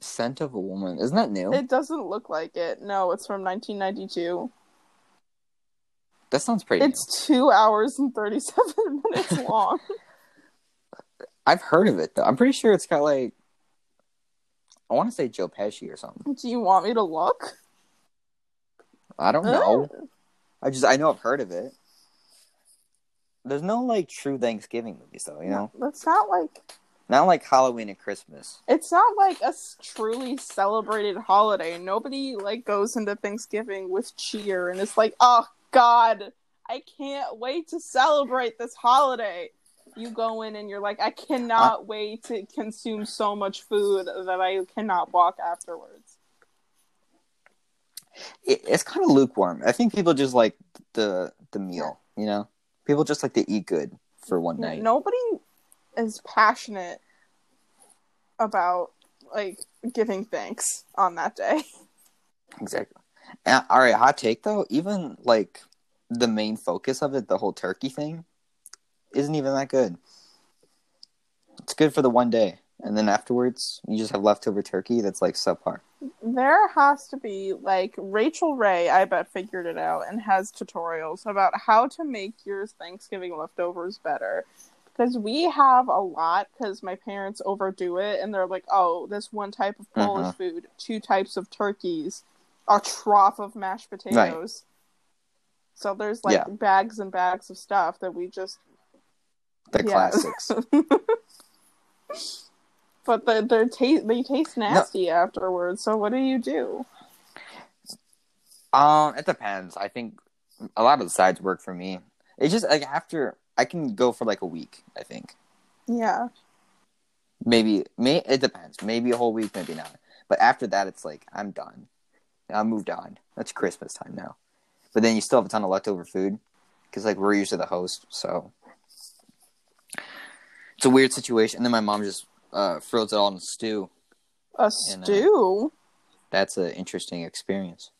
Scent of a Woman, isn't that new? It doesn't look like it. No, it's from 1992. that sounds pretty. new. It's two hours and 37 [laughs] minutes [laughs] long. I've heard of it though. I'm pretty sure it's got like I want to say Joe Pesci or something. Do you want me to look? I don't know. I just I know I've heard of it. There's no like true Thanksgiving movies though, you know. That's not like Not like Halloween and Christmas. it's not like a truly celebrated holiday. Nobody like goes into Thanksgiving with cheer and it's like, "Oh god, I can't wait to celebrate this holiday." You go in and you're like, "I cannot uh, wait to consume so much food that I cannot walk afterwards." It, it's kind of lukewarm. I think people just like the the meal, you know. People just like to eat good for one night. Nobody is passionate about like giving thanks on that day. [laughs] Exactly. And, all right, hot take though. Even like the main focus of it, the whole turkey thing, isn't even that good. It's good for the one day. and then afterwards you just have leftover turkey that's like subpar. There has to be like Rachael Ray, I bet figured it out and has tutorials about how to make your Thanksgiving leftovers better. Because we have a lot because my parents overdo it and they're like, oh, this one type of Polish Uh-huh. food, two types of turkeys, a trough of mashed potatoes. So there's like Yeah. bags and bags of stuff that we just The Yeah. classics. [laughs] but the, they're ta- they taste nasty afterwards. So what do you do? Um, it depends. I think a lot of the sides work for me. It's just like after I can go for like a week. I think Yeah. maybe may it depends. Maybe a whole week, maybe not. But after that, it's like I'm done. I moved on. That's Christmas time now. But then you still have a ton of leftover food because like we're usually the host, so it's a weird situation. And then my mom just uh, throws it all in a stew. A And, uh, stew. That's an interesting experience.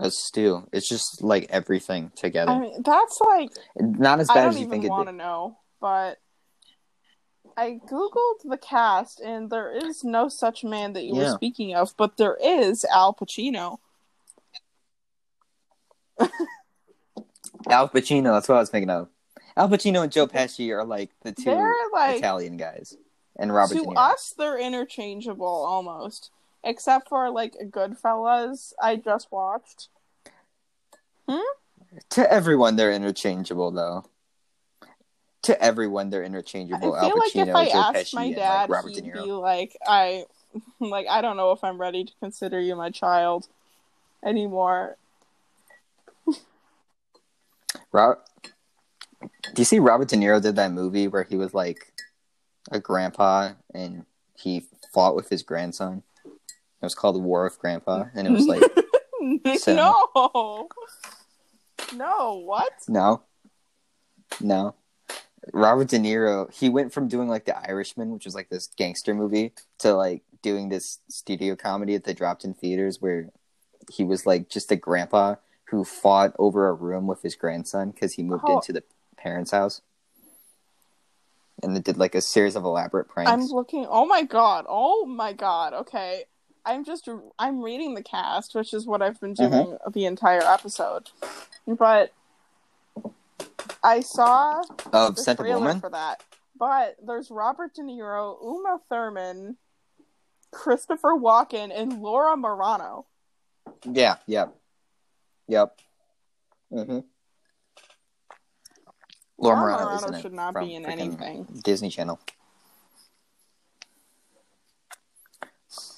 A stew. It's just like everything together. I mean, that's like Not as I bad don't as you even think it'd want to know, but I googled the cast, and there is no such man that you Yeah. were speaking of, but there is Al Pacino. [laughs] Al Pacino, that's what I was thinking of. Al Pacino and Joe Pesci are like the 2 like Italian guys. And Robert to us, they're interchangeable almost, except for like Goodfellas. I just watched. Hmm? To everyone, they're interchangeable, though. To everyone, they're interchangeable. I feel Al like if I Joe asked Pesci, my and dad, like, Robert he'd be like, "I, like, I don't know if I'm ready to consider you my child anymore." Rob- Do you see Robert De Niro did that movie where he was like a grandpa and he fought with his grandson? It was called The War of Grandpa, and it was like [laughs] Cinema. no, no, what? No. No. Robert De Niro, he went from doing like The Irishman, which was like this gangster movie, to like doing this studio comedy that they dropped in theaters where he was like just a grandpa who fought over a room with his grandson because he moved Oh. into the parents' house. And they did like a series of elaborate pranks. I'm looking. Oh my god. Oh my god. Okay. I'm just I'm reading the cast, which is what I've been doing Mm-hmm. the entire episode. But I saw of the Scent of trailer Woman? for that. But there's Robert De Niro, Uma Thurman, Christopher Walken, and Laura Marano. Yeah, yep. Yep. Mm-hmm. Laura Laura Marano, Marano should not From be in anything. Disney Channel.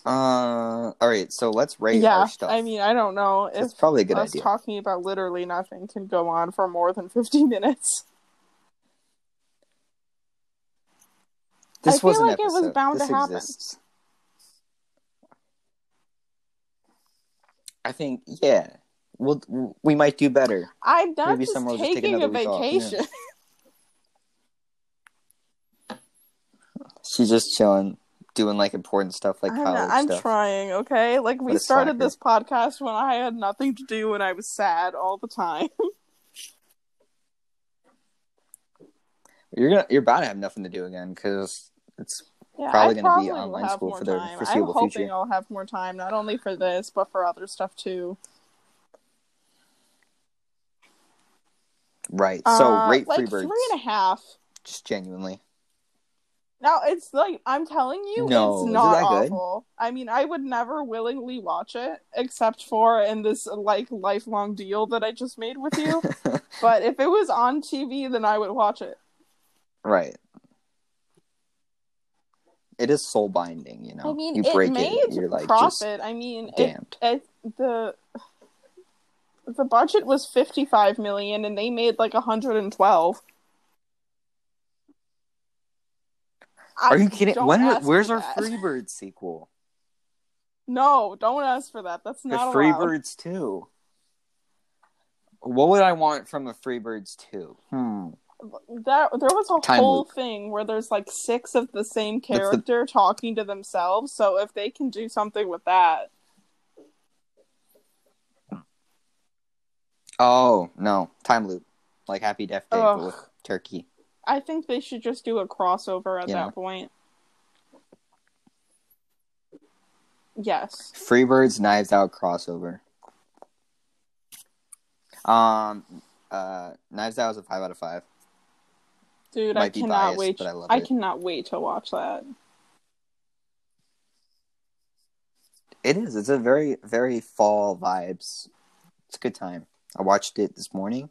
Uh, all right. So let's rate yeah, our stuff. I mean, I don't know it's probably a good us idea. talking about literally nothing can go on for more than 50 [laughs] minutes. this I feel was like it was episode. bound to happen. exists. I think, yeah, we'll we might do better. I'm not Maybe just someone will just taking a another week off, vacation. She's just chilling, doing like important stuff like I'm, college I'm stuff. trying, okay? Like we started this podcast when I had nothing to do and I was sad all the time. [laughs] You're gonna, you're about to have nothing to do again because it's Yeah, Probably I gonna be online school for the time. I'm hoping future. I'll have more time, not only for this but for other stuff too. right. So Uh, rate like Freebirds three and a half. just genuinely. Now it's like I'm telling you, No, it's it not good? awful. I mean, I would never willingly watch it, except for in this like lifelong deal that I just made with you. [laughs] but if it was on TV, then I would watch it. right. It is soul binding, you know. I mean, you it break made it, you're like profit. I mean, it, damned. it the the budget was 55 million and they made like 112 Are you kidding? When? Where's our that. Freebirds sequel? no don't ask for that that's The not allowed Freebirds two. What would I want from a Freebirds two? Hmm. that there was a Time whole loop. thing where there's like six of the same the- character talking to themselves so if they can do something with that Oh no, time loop, like Happy Death Day, Ugh. with turkey. I think they should just do a crossover at You that point Yes. Freebirds Knives Out crossover. Um, uh, Knives Out is a five out of five. Dude, Might I cannot biased, wait. but I I cannot wait to watch that. It is. It's a very, very fall vibes. It's a good time. I watched it this morning.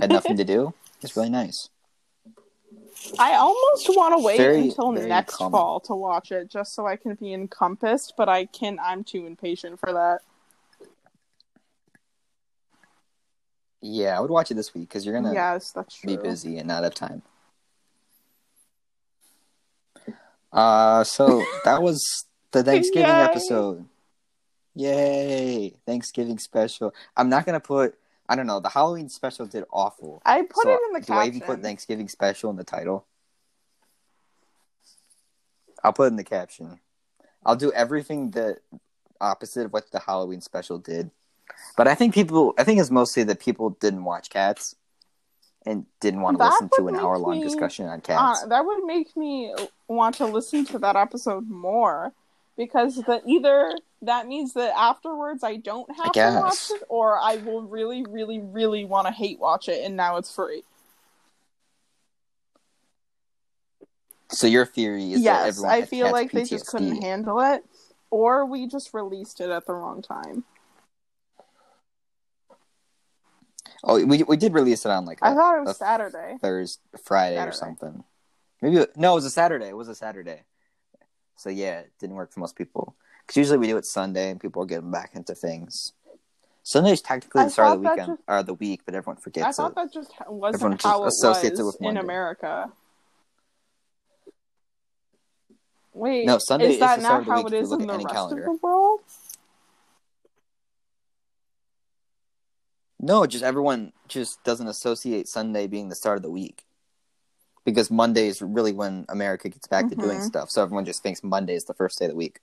Had nothing to do. It's really nice. I almost want to wait Very, until very next calming. fall to watch it, just so I can be encompassed. But I can. I'm too impatient for that. Yeah, I would watch it this week because you're gonna Yes, that's true. be busy and not have time. Uh, so that was the [laughs] Thanksgiving Yay. episode. Yay! Thanksgiving special. I'm not gonna put. I don't know. The Halloween special did awful. I put So, it in the do I even caption. put Thanksgiving special in the title? I'll put it in the caption. I'll do everything the opposite of what the Halloween special did. But I think people, I think it's mostly that people didn't watch Cats and didn't want to That listen to an hour long me- discussion on Cats. Uh, that would make me want to listen to that episode more because the, either that means that afterwards I don't have to watch it, or I will really, really, really want to hate watch it, and now it's free. so your theory is that yes, I feel like they just couldn't handle it, or we just released it at the wrong time. Oh, we we did release it on like I a thought it was Saturday. Thursday, Friday or something. Maybe no, it was a Saturday. It was a Saturday. So yeah, it didn't work for most people because usually we do it Sunday and people are getting back into things. Sunday's technically the start of the weekend or the week, but everyone forgets. I thought it. that just wasn't Everyone just how it associates it was with in America. Wait, No, Sunday is is that the start not of the how week it is in the rest calendar. of the world? No, just everyone just doesn't associate Sunday being the start of the week because Monday is really when America gets back to doing Mhm. stuff. So everyone just thinks Monday is the first day of the week.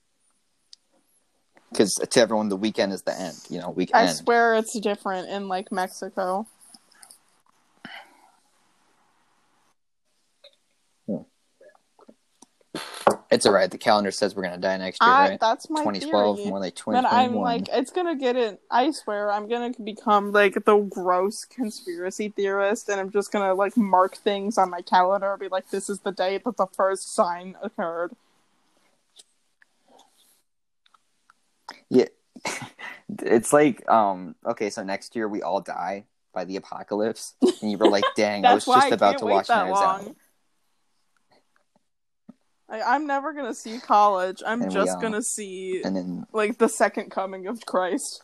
Because to everyone, the weekend is the end. You know, weekend. I swear it's different in like Mexico. Hmm. It's all right. The calendar says we're gonna die next year, I, right? that's my 2012, theory. more like But I'm 2021. like, it's gonna get it. I swear, I'm gonna become like the gross conspiracy theorist, and I'm just gonna like mark things on my calendar, be like, this is the day that the first sign occurred. Yeah, [laughs] it's like um. Okay, so next year we all die by the apocalypse, and you were like, [laughs] "Dang, I was just I about to watch Knives long. Out." I, I'm never gonna see college. I'm And we just gonna see And then like the second coming of Christ.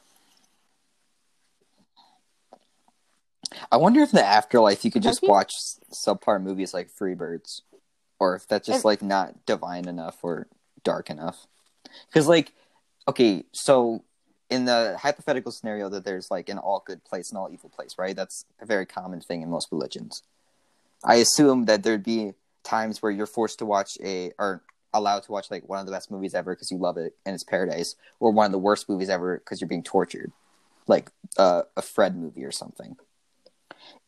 I wonder if in the afterlife you could just think- watch subpar movies like Free Birds, or if that's just If- like not divine enough or dark enough. Because like, okay, so in the hypothetical scenario that there's like an all good place and all evil place, right? That's a very common thing in most religions. I assume that there'd be times where you're forced to watch a or allowed to watch like one of the best movies ever because you love it and it's paradise, or one of the worst movies ever because you're being tortured, like uh, a Fred movie or something.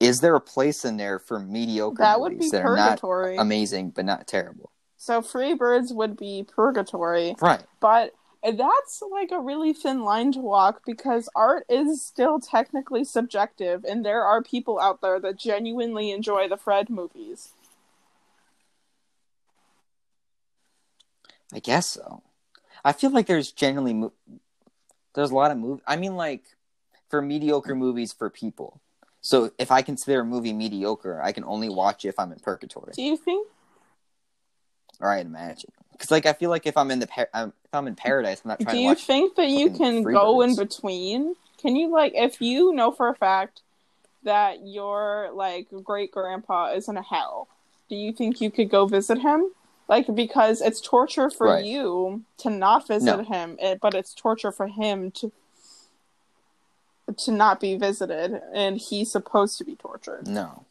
Is there a place in there for mediocre That would movies be that are not purgatory. amazing but not terrible? so free birds would be purgatory. Right. But that's like a really thin line to walk because art is still technically subjective, and there are people out there that genuinely enjoy the Fred movies. I guess so. I feel like there's generally mo- there's a lot of move. I mean, like for mediocre movies for people. So if I consider a movie mediocre, I can only watch it if I'm in purgatory, Do you think? Or I imagine. Because like I feel like if I'm in the par- um, if I'm in paradise, I'm not trying Do to you think that you can go in between? Can you like if you know for a fact that your like great grandpa is in a hell? Do you think you could go visit him? Like because it's torture for Right. you to not visit No. him, it, but it's torture for him to to not be visited, and he's supposed to be tortured. No.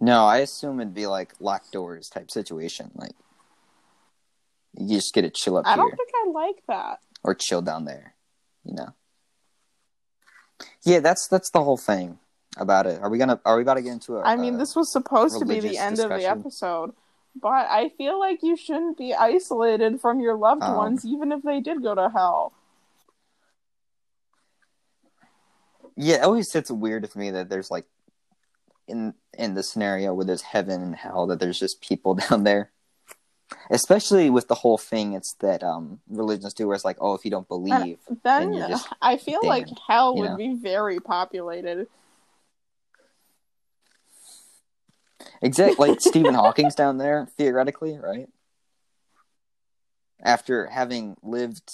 No, I assume it'd be like locked doors type situation. Like you just get to chill up I here don't think I like that. or chill down there. You know. Yeah, that's that's the whole thing about it. Are we gonna are we about to get into it? I mean, this was supposed to be the religious end of the discussion. episode, But I feel like you shouldn't be isolated from your loved Um, ones, even if they did go to hell. Yeah, it always sits weird with me that there's like in in the scenario where there's heaven and hell that there's just people [laughs] down there. Especially with the whole thing, it's that um religions do where it's like, oh, if you don't believe, Then you're just I feel like hell would know? be very populated. exactly like [laughs] Stephen Hawking's down there theoretically, right? After having lived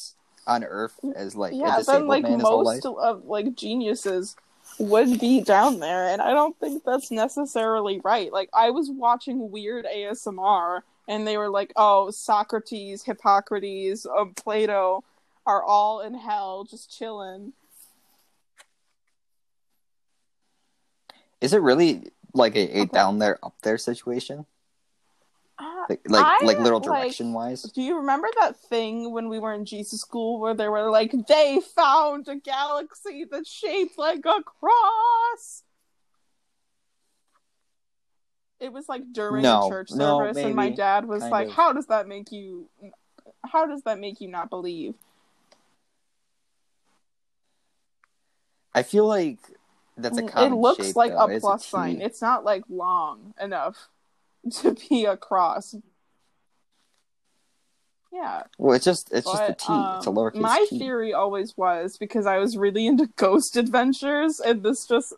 on Earth as like a yeah, then disabled like man his whole life, most of like geniuses would be down there, and I don't think that's necessarily right. Like I was watching weird ASMR, and they were like, "Oh, Socrates, Hippocrates, uh, Plato are all in hell, just chilling." is it really like a, a down there up there situation? Uh, Like like, I, like literal like- direction wise? Do you remember that thing when we were in Jesus school where they were like, they found a galaxy that's shaped like a cross? It was like during No, church no, service, and my dad was kind like, of. "How does that make you? How does that make you not believe?" I feel like that's a Mm, common it looks shape, like though. a plus sign. It's not like long enough [laughs] to be a cross. Yeah, Well, it's just it's just a But, T. it's a um, lowercase My T. theory always was because I was really into [laughs] ghost adventures, and this just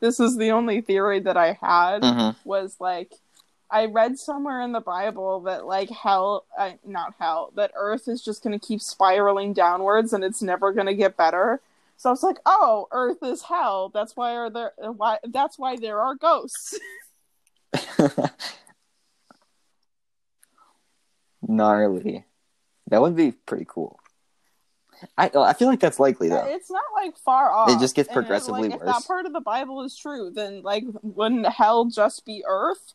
this is the only theory that I had Mhm. was like I read somewhere in the Bible that like hell, uh, not hell, that Earth is just going to keep spiraling downwards and it's never going to get better. So I was like, oh, Earth is hell. That's why are there why that's why there are ghosts. [laughs] [laughs] Gnarly. That would be pretty cool. I I feel like that's likely though. It's not like far off. It just gets And, progressively like, If worse. that part of the Bible is true, then like wouldn't hell just be Earth?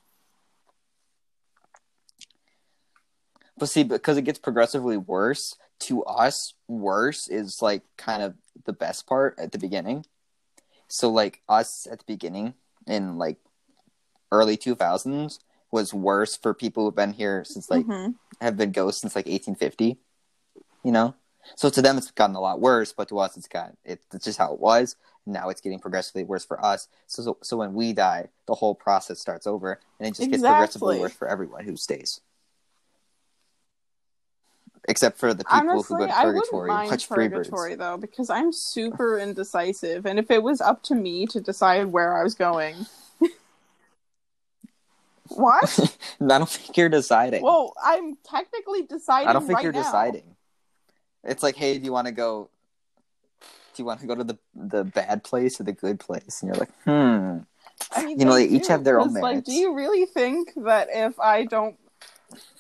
But see, because it gets progressively worse, to us, worse is like kind of the best part at the beginning. So, like, us at the beginning in like early 2000s was worse for people who've been here since like Mhm. have been ghosts since like 1850, you know? So to them, it's gotten a lot worse, but to us, it's got it's just how it was. Now it's getting progressively worse for us. So, so, so when we die, the whole process starts over, and it just gets progressively worse for everyone who stays. Except for the people who go to purgatory mind watch purgatory though, because I'm super indecisive, and if it was up to me to decide where I was going, what? [laughs] I don't think you're deciding. well, I'm technically deciding. I don't think right you're now. deciding. It's like, hey, do you want to go? Do you want to go to the the bad place or the good place? And you're like, hmm. I mean, You know, they they each have their own 'cause, Like, do you really think that if I don't,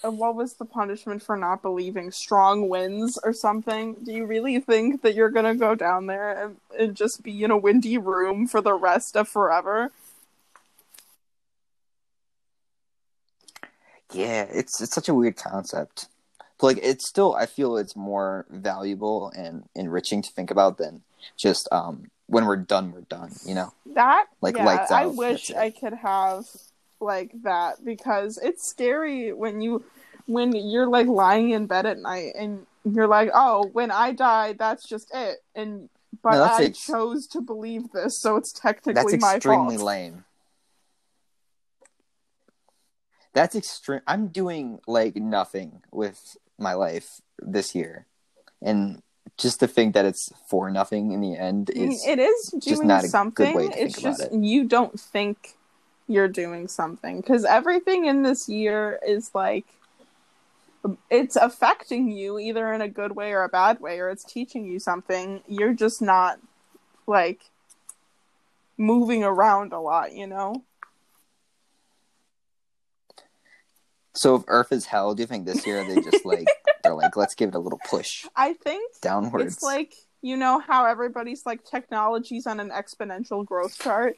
uh, what was the punishment for not believing? Strong winds or something? Do you really think that you're gonna go down there and, and just be in a windy room for the rest of forever? Yeah, it's it's such a weird concept. But like, it's still I feel it's more valuable and enriching to think about than just um when we're done, we're done. You know? That Like, yeah, lights I wish. I could have like that because it's scary when you when you're like lying in bed at night and you're like, oh, when I die, that's just it, and but No, I ex- chose to believe this, so it's technically That's my extremely fault. lame. That's extreme. I'm doing like nothing with my life this year, and just to think that it's for nothing in the end is it is doing not something. way to think it's just it. you don't think you're doing something because everything in this year is like it's affecting you either in a good way or a bad way, or it's teaching you something. You're just not like moving around a lot, you know. So if Earth is hell, do you think this year they just like [laughs] they're like let's give it a little push I think downwards? it's like you know how everybody's like technology's on an exponential growth chart.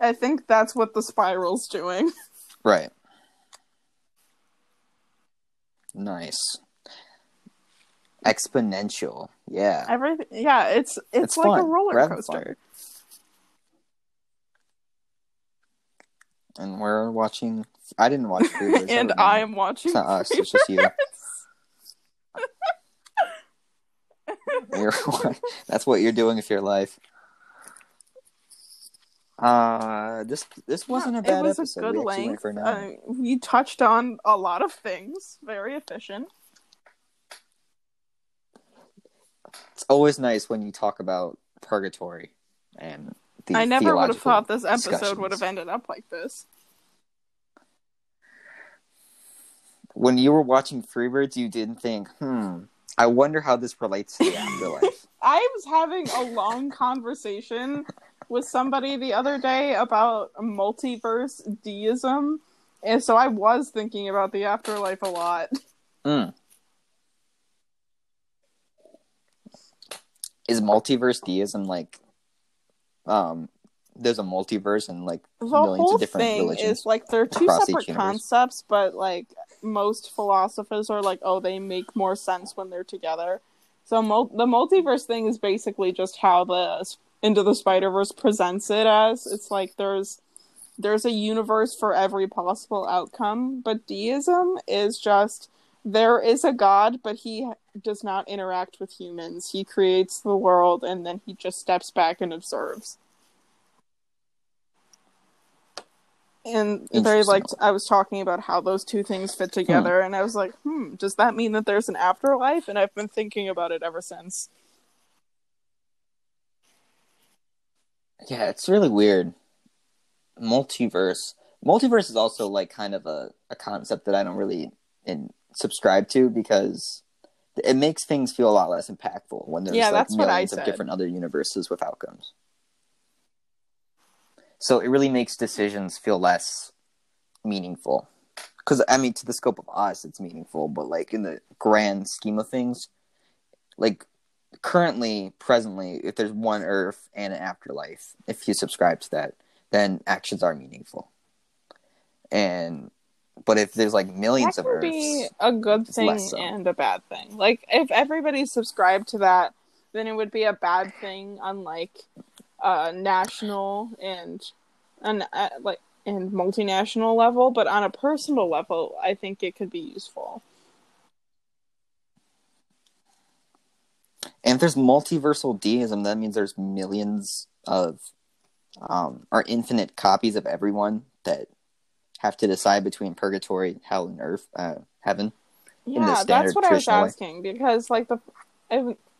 I think that's what the spiral's doing. [laughs] right. Nice. Exponential, yeah. Everything, yeah, it's it's, It's like a roller coaster. And we're watching. I didn't watch [laughs] Freebirds. and I am watching. It's not us. It's just you. [laughs] [laughs] That's what you're doing with your life. Uh, this this wasn't a bad it was episode. a good length. for hour. Uh, we touched on a lot of things. Very efficient. It's always nice when you talk about purgatory and the I never would have thought this episode would have ended up like this. When you were watching Freebirds, you didn't think, hmm, I wonder how this relates to the afterlife. [laughs] I was having a long conversation with somebody the other day about multiverse deism, and so I was thinking about the afterlife a lot. Mm. Is multiverse deism like um there's a multiverse and like The millions whole of different thing religions is like they're two separate concepts, but like most philosophers are like, oh, they make more sense when they're together. So mul- the multiverse thing is basically just how the Into the Spider Verse presents it as. It's like there's there's a universe for every possible outcome, but deism is just there is a god, but he does not interact with humans. He creates the world and then he just steps back and observes. And very like I was talking about how those two things fit together, and I was like, hmm, does that mean that there's an afterlife? And I've been thinking about it ever since. Yeah, it's really weird. Multiverse. Multiverse is also like kind of a, a concept that I don't really in, subscribe to because it makes things feel a lot less impactful when there's Yeah, like that's what I millions of different other universes with outcomes. So it really makes decisions feel less meaningful. Because I mean, to the scope of us, it's meaningful, but like in the grand scheme of things, like currently, presently, if there's one Earth and an afterlife, if you subscribe to that, then actions are meaningful. And but if there's like millions that of Earths, be a good thing so. and a bad thing. Like if everybody subscribed to that, then it would be a bad thing on like uh national and and uh, like and multinational level, but on a personal level, I think it could be useful. and if there's multiversal deism, that means there's millions of um or infinite copies of everyone that have to decide between purgatory, hell, and earth, uh, heaven. Yeah, that's what I was traditional way. asking because like the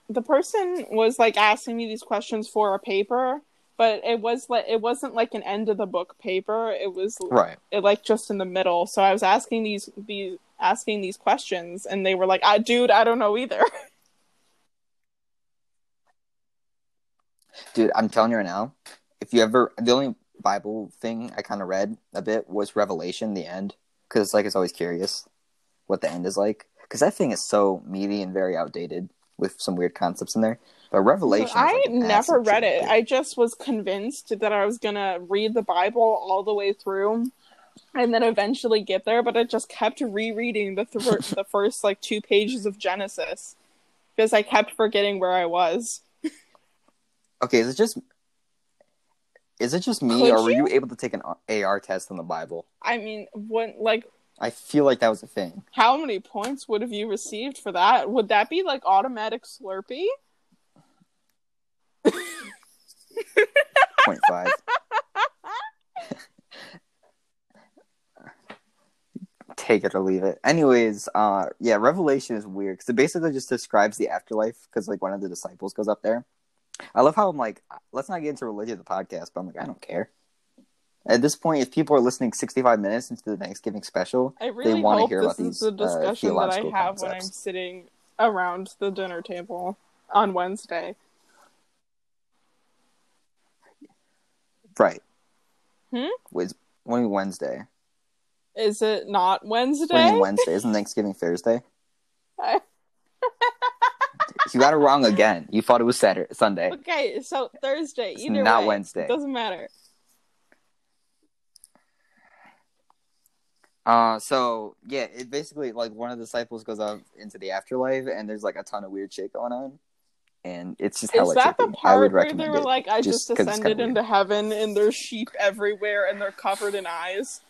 the person was like asking me these questions for a paper, but it was like it wasn't like an end of the book paper. It was Right. it, like just in the middle. So I was asking these these asking these questions, and they were like, "I dude, I don't know either." [laughs] Dude, I'm telling you right now, if you ever, the only Bible thing I kind of read a bit was Revelation, the end, because like it's always curious what the end is like, because that thing is so meaty and very outdated with some weird concepts in there. But Revelation. I like, never read it. I just was convinced that I was gonna read the Bible all the way through, and then eventually get there. But I just kept rereading the th- [laughs] the first like two pages of Genesis because I kept forgetting where I was. Okay, is it just is it just me, Could or were you? you able to take an AR test on the Bible? I mean, when like I feel like that was a thing. how many points would have you received for that? Would that be like automatic Slurpee? Point five. [laughs] Take it or leave it. Anyways, uh, yeah, Revelation is weird because it basically just describes the afterlife. Because like one of the disciples goes up there. I love how I'm like, let's not get into religion of the podcast, but I'm like, I don't care. At this point, if people are listening 65 minutes into the Thanksgiving special, I really wanna hope hear this about is these, the uh, discussion that I have when I'm sitting around the dinner table on Wednesday. right? Hmm? When Wednesday? Is it not What do you Wednesday? Wednesday? Isn't Thanksgiving Thursday? I- [laughs] You got it wrong again. You thought it was Saturday, Sunday. okay, so Thursday. It's Either not way, Wednesday. Doesn't matter. Uh, so yeah, it basically like one of the disciples goes up into the afterlife, and there's like a ton of weird shit going on. and it's just Is hella that the trippy. Would part where they were it. like, I just, kinda ascended into heaven and there's sheep everywhere and they're covered in eyes?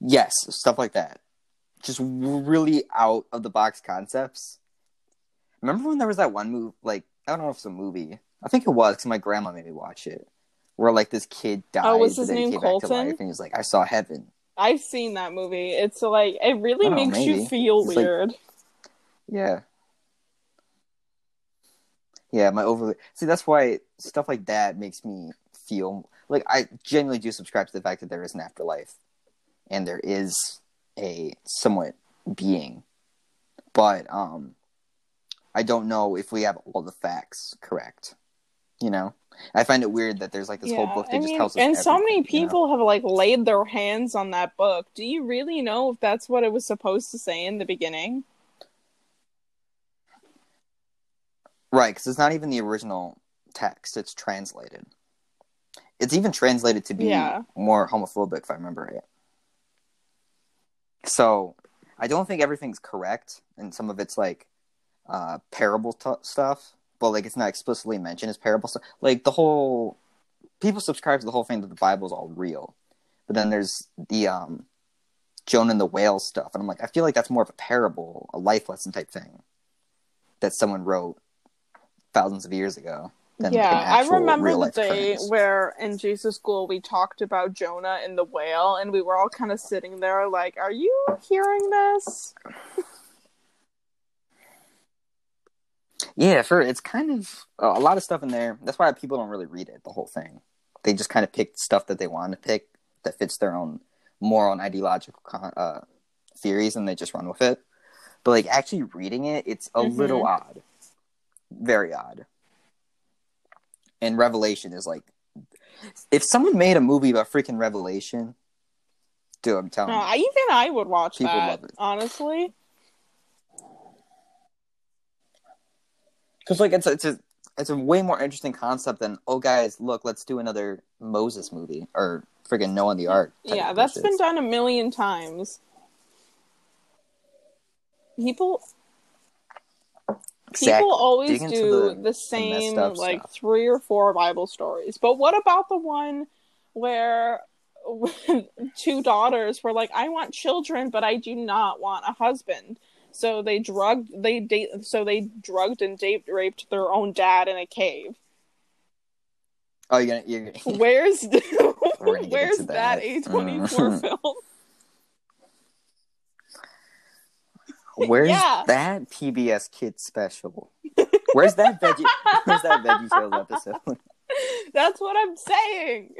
Yes, stuff like that. Just really out of the box concepts. Remember when there was that one movie? Like I don't know if it's a movie. I think it was because my grandma made me watch it. Where like this kid died, Oh, was his name came back to Colton? life, and he's like, "I saw heaven." I've seen that movie. It's like, it really Oh, makes you maybe. feel It's like- weird. Yeah. Yeah, my over see that's why stuff like that makes me feel like I genuinely do subscribe to the fact that there is an afterlife and there is a somewhat being. But um I don't know if we have all the facts correct. You know? I find it weird that there's like this whole book that I just mean, tells us and so many everything, you know? people have like laid their hands on that book. Do you really know if that's what it was supposed to say in the beginning? Right, because it's not even the original text; it's translated. It's even translated to be Yeah. more homophobic, if I remember right. So, I don't think everything's correct, and some of it's like uh, parable t- stuff, but like it's not explicitly mentioned as parable stuff. Like the whole people subscribe to the whole thing that the Bible is all real, but then there's the um, Jonah and the whale stuff, and I'm like, I feel like that's more of a parable, a life lesson type thing that someone wrote thousands of years ago. Yeah, an I remember the day occurrence. where in Jesus school we talked about Jonah and the whale, and we were all kind of sitting there like, "Are you hearing this?" [laughs] Yeah, for it's kind of a lot of stuff in there. That's why people don't really read it, the whole thing. They just kind of pick stuff that they want to pick that fits their own moral and ideological con- uh, theories, and they just run with it. But like actually reading it, it's a Mhm. little odd, very odd. And Revelation is like, if someone made a movie about freaking Revelation, dude, I'm telling No, you, I, even I would watch People that. love it. Honestly, because like it's a, it's a it's a way more interesting concept than oh guys look let's do another Moses movie or freaking Noah and the Ark. yeah, that's been done a million times. People Exactly. people always Dig do the- the, same up like stuff. three or four Bible stories. But what about the one where [laughs] two daughters were like, "I want children, but I do not want a husband." So they drugged they date so they drugged and date raped their own dad in a cave. Oh, you're gonna you're gonna Where's [laughs] where's that that. A twenty four Mm. film? [laughs] Where's Yeah. that PBS Kids special? Where's that veggie? Where's that Veggie Tales episode? [laughs] That's what I'm saying.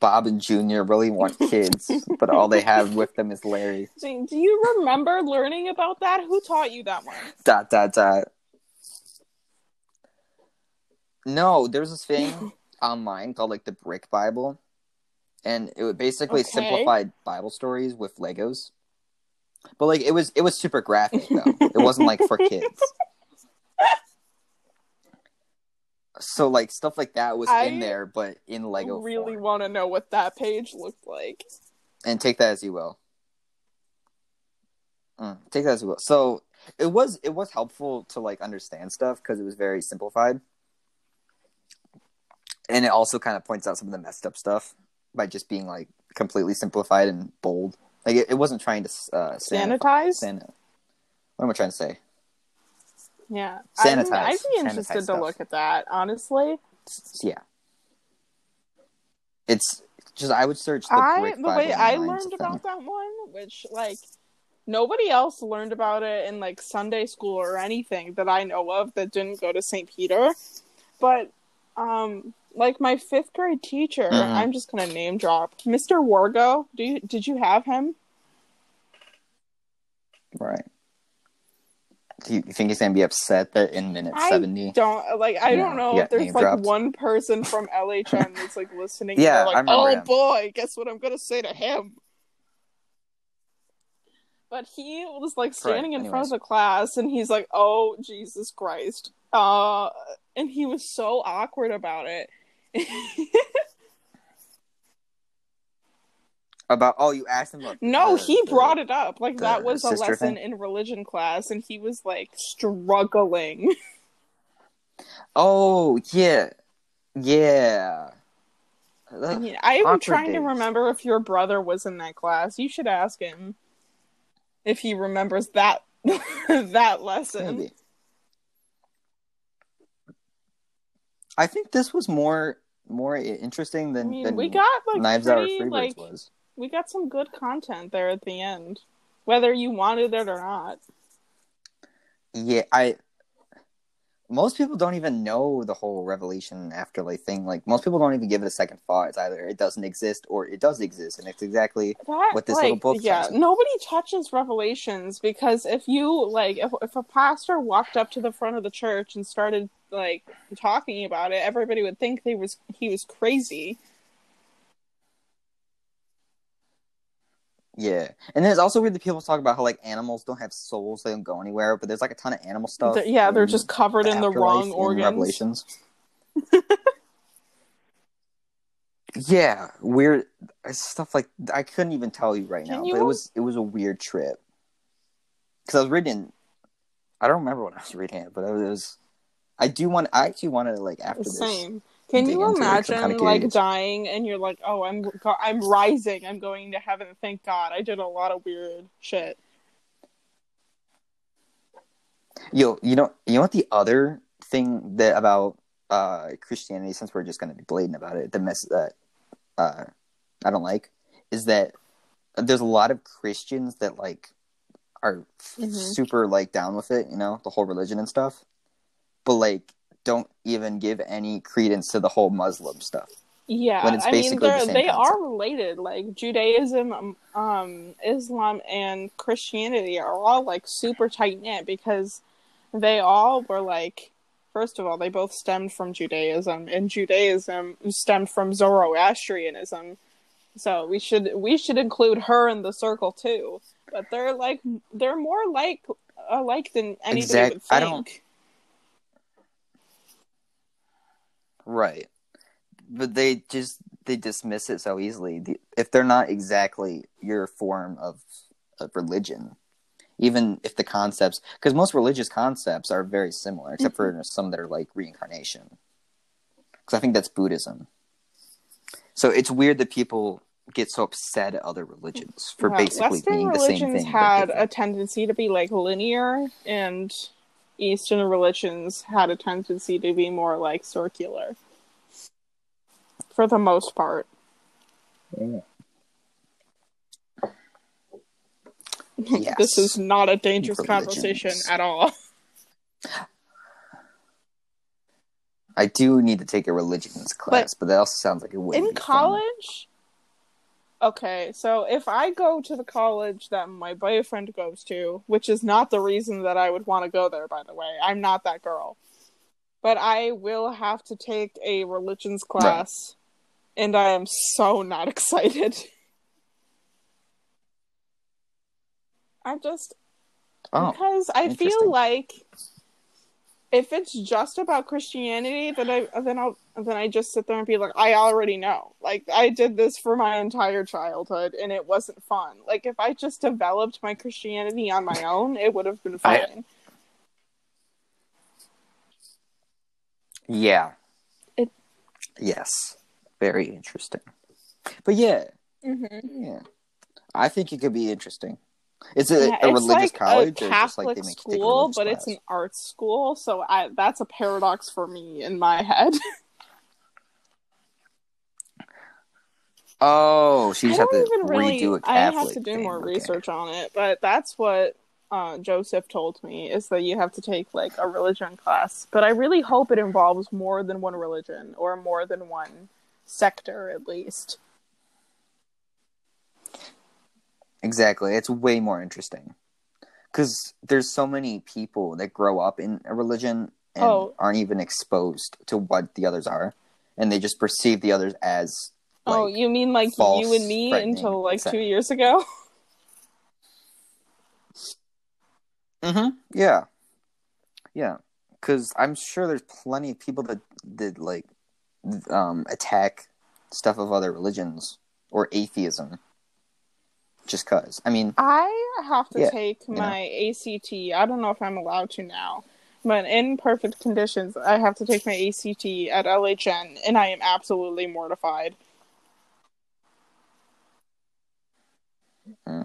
Bob and Junior really want kids, but all they have with them is Larry. [laughs] Do do you remember learning about that? Who taught you that one? Dot dot dot. No, there's this thing [laughs] online called like the Brick Bible, and it would basically Okay. simplified Bible stories with Legos. But like it was, it was super graphic though. it wasn't like for kids. [laughs] So like stuff like that was I in there, but in Lego really want to know what that page looked like. and take that as you will. Mm, take that as you will. So it was it was helpful to like understand stuff because it was very simplified, and it also kind of points out some of the messed up stuff by just being like completely simplified and bold. Like it, it wasn't trying to uh, Sanitized? What am I trying to say? Yeah. Sanitized. I'd be interested to look at that, honestly. Yeah. It's just I would search the I the way I learned about that one, which like nobody else learned about it in like Sunday school or anything that I know of that didn't go to St. Peter. But um like my fifth grade teacher, Mhm. I'm just gonna name drop Mr. Wargo. Do you did you have him? Right. Do you, think he's gonna be upset that in minute seventy? Don't like I don't know if there's like dropped. one person from LHM that's like listening. Yeah, like, oh him." boy, guess what I'm gonna say to him. But he was like standing in front of the class, and he's like, "Oh Jesus Christ!" Uh, and he was so awkward about it. [laughs] About oh, you asked him about No, the- he the- brought it up. Like that was a lesson thing? in religion class, and he was like struggling. [laughs] Oh yeah, yeah. I mean, I'm trying to remember if your brother was in that class. You should ask him if he remembers that [laughs] that lesson. Maybe. I think this was more more i- interesting I than, mean, than we got like Knives Out or pretty, Freebirds like was. We got some good content there at the end, whether you wanted it or not. Yeah, I. Most people don't even know the whole revelation afterlife thing. Like most people don't even give it a second thought. It's either it doesn't exist or it does exist, and it's exactly That, What this like, little book yeah, says. nobody touches Revelations because if you like, if if a pastor walked up to the front of the church and started like talking about it, everybody would think they was he was crazy. Yeah. And then it's also weird that people talk about how like animals don't have souls; they don't go anywhere. But there's like a ton of animal stuff. They're- yeah, they're just covered in the wrong organs. Revelations. [laughs] yeah, weird uh, stuff like I couldn't even tell you right Can now, you- but it was it was a weird trip because I was reading. I don't remember what I was reading, it, but it was. I do want. I actually wanted to like after this. Can you into it, 'cause imagine like dying and you're like, oh, I'm I'm rising, I'm going to heaven. Thank God, I did a lot of weird shit. Yo, you know, you know what the other thing that about uh Christianity, since we're just gonna be blatant about it, the mess that uh I don't like is that there's a lot of Christians that like are Mhm. super like down with it, you know, the whole religion and stuff, but like don't even give any credence to the whole Muslim stuff. Yeah, When it's I mean basically the they concept. are related. Like Judaism, um, um, Islam, and Christianity are all like super tight knit because they all were like. First of all, they both stemmed from Judaism, and Judaism stemmed from Zoroastrianism. So we should we should include her in the circle too. But they're like they're more like alike than anybody Exact- would think. I don't- Right. But they just they dismiss it so easily. The- If they're not exactly your form of, of religion, even if the concepts, because most religious concepts are very similar, except for mm-hmm. some that are like reincarnation. Because I think that's Buddhism. So it's weird that people get so upset at other religions for Yeah, basically Western being the same religions thing. had a tendency to be like linear, and Eastern religions had a tendency to be more like circular. For the most part. Yes. [laughs] this is not a dangerous Religions. conversation at all. I do need to take a religions class, but, that also sounds like it would In college, okay, so if I go to the college that my boyfriend goes to, which is not the reason that I would want to go there, by the way, I'm not that girl. But I will have to take a religions class, and I am so not [laughs] excited. I just Oh, because I feel like if it's just about Christianity, then I then I'll then I just sit there and be like, I already know. Like I did this for my entire childhood, and it wasn't fun. Like if I just developed my Christianity on my own, it would have been I- fine. yeah. It- Yes. Very interesting. But yeah, mm-hmm. yeah. I think it could be interesting. Is it Yeah, a religious like college a Catholic like they make you take a school, but it's an art school, so I, that's a paradox for me in my head. [laughs] Oh, you just have to even really. redo a I have to do thing. more Okay. research on it, but that's what uh, Joseph told me is that you have to take like a religion class. But I really hope it involves more than one religion or more than one sector, at least. Exactly. It's way more interesting. Because there's so many people that grow up in a religion and Oh. aren't even exposed to what the others are. And they just perceive the others as. oh, you mean like you and me until like etc. two years ago? [laughs] Mm-hmm. Yeah. Yeah. Because I'm sure there's plenty of people that that like um, attack stuff of other religions or atheism just cause. I mean, I have to Yeah, take you know. my ACT. I don't know if I'm allowed to now, but in perfect conditions, I have to take my ACT at LHN, and I am absolutely mortified. Hmm.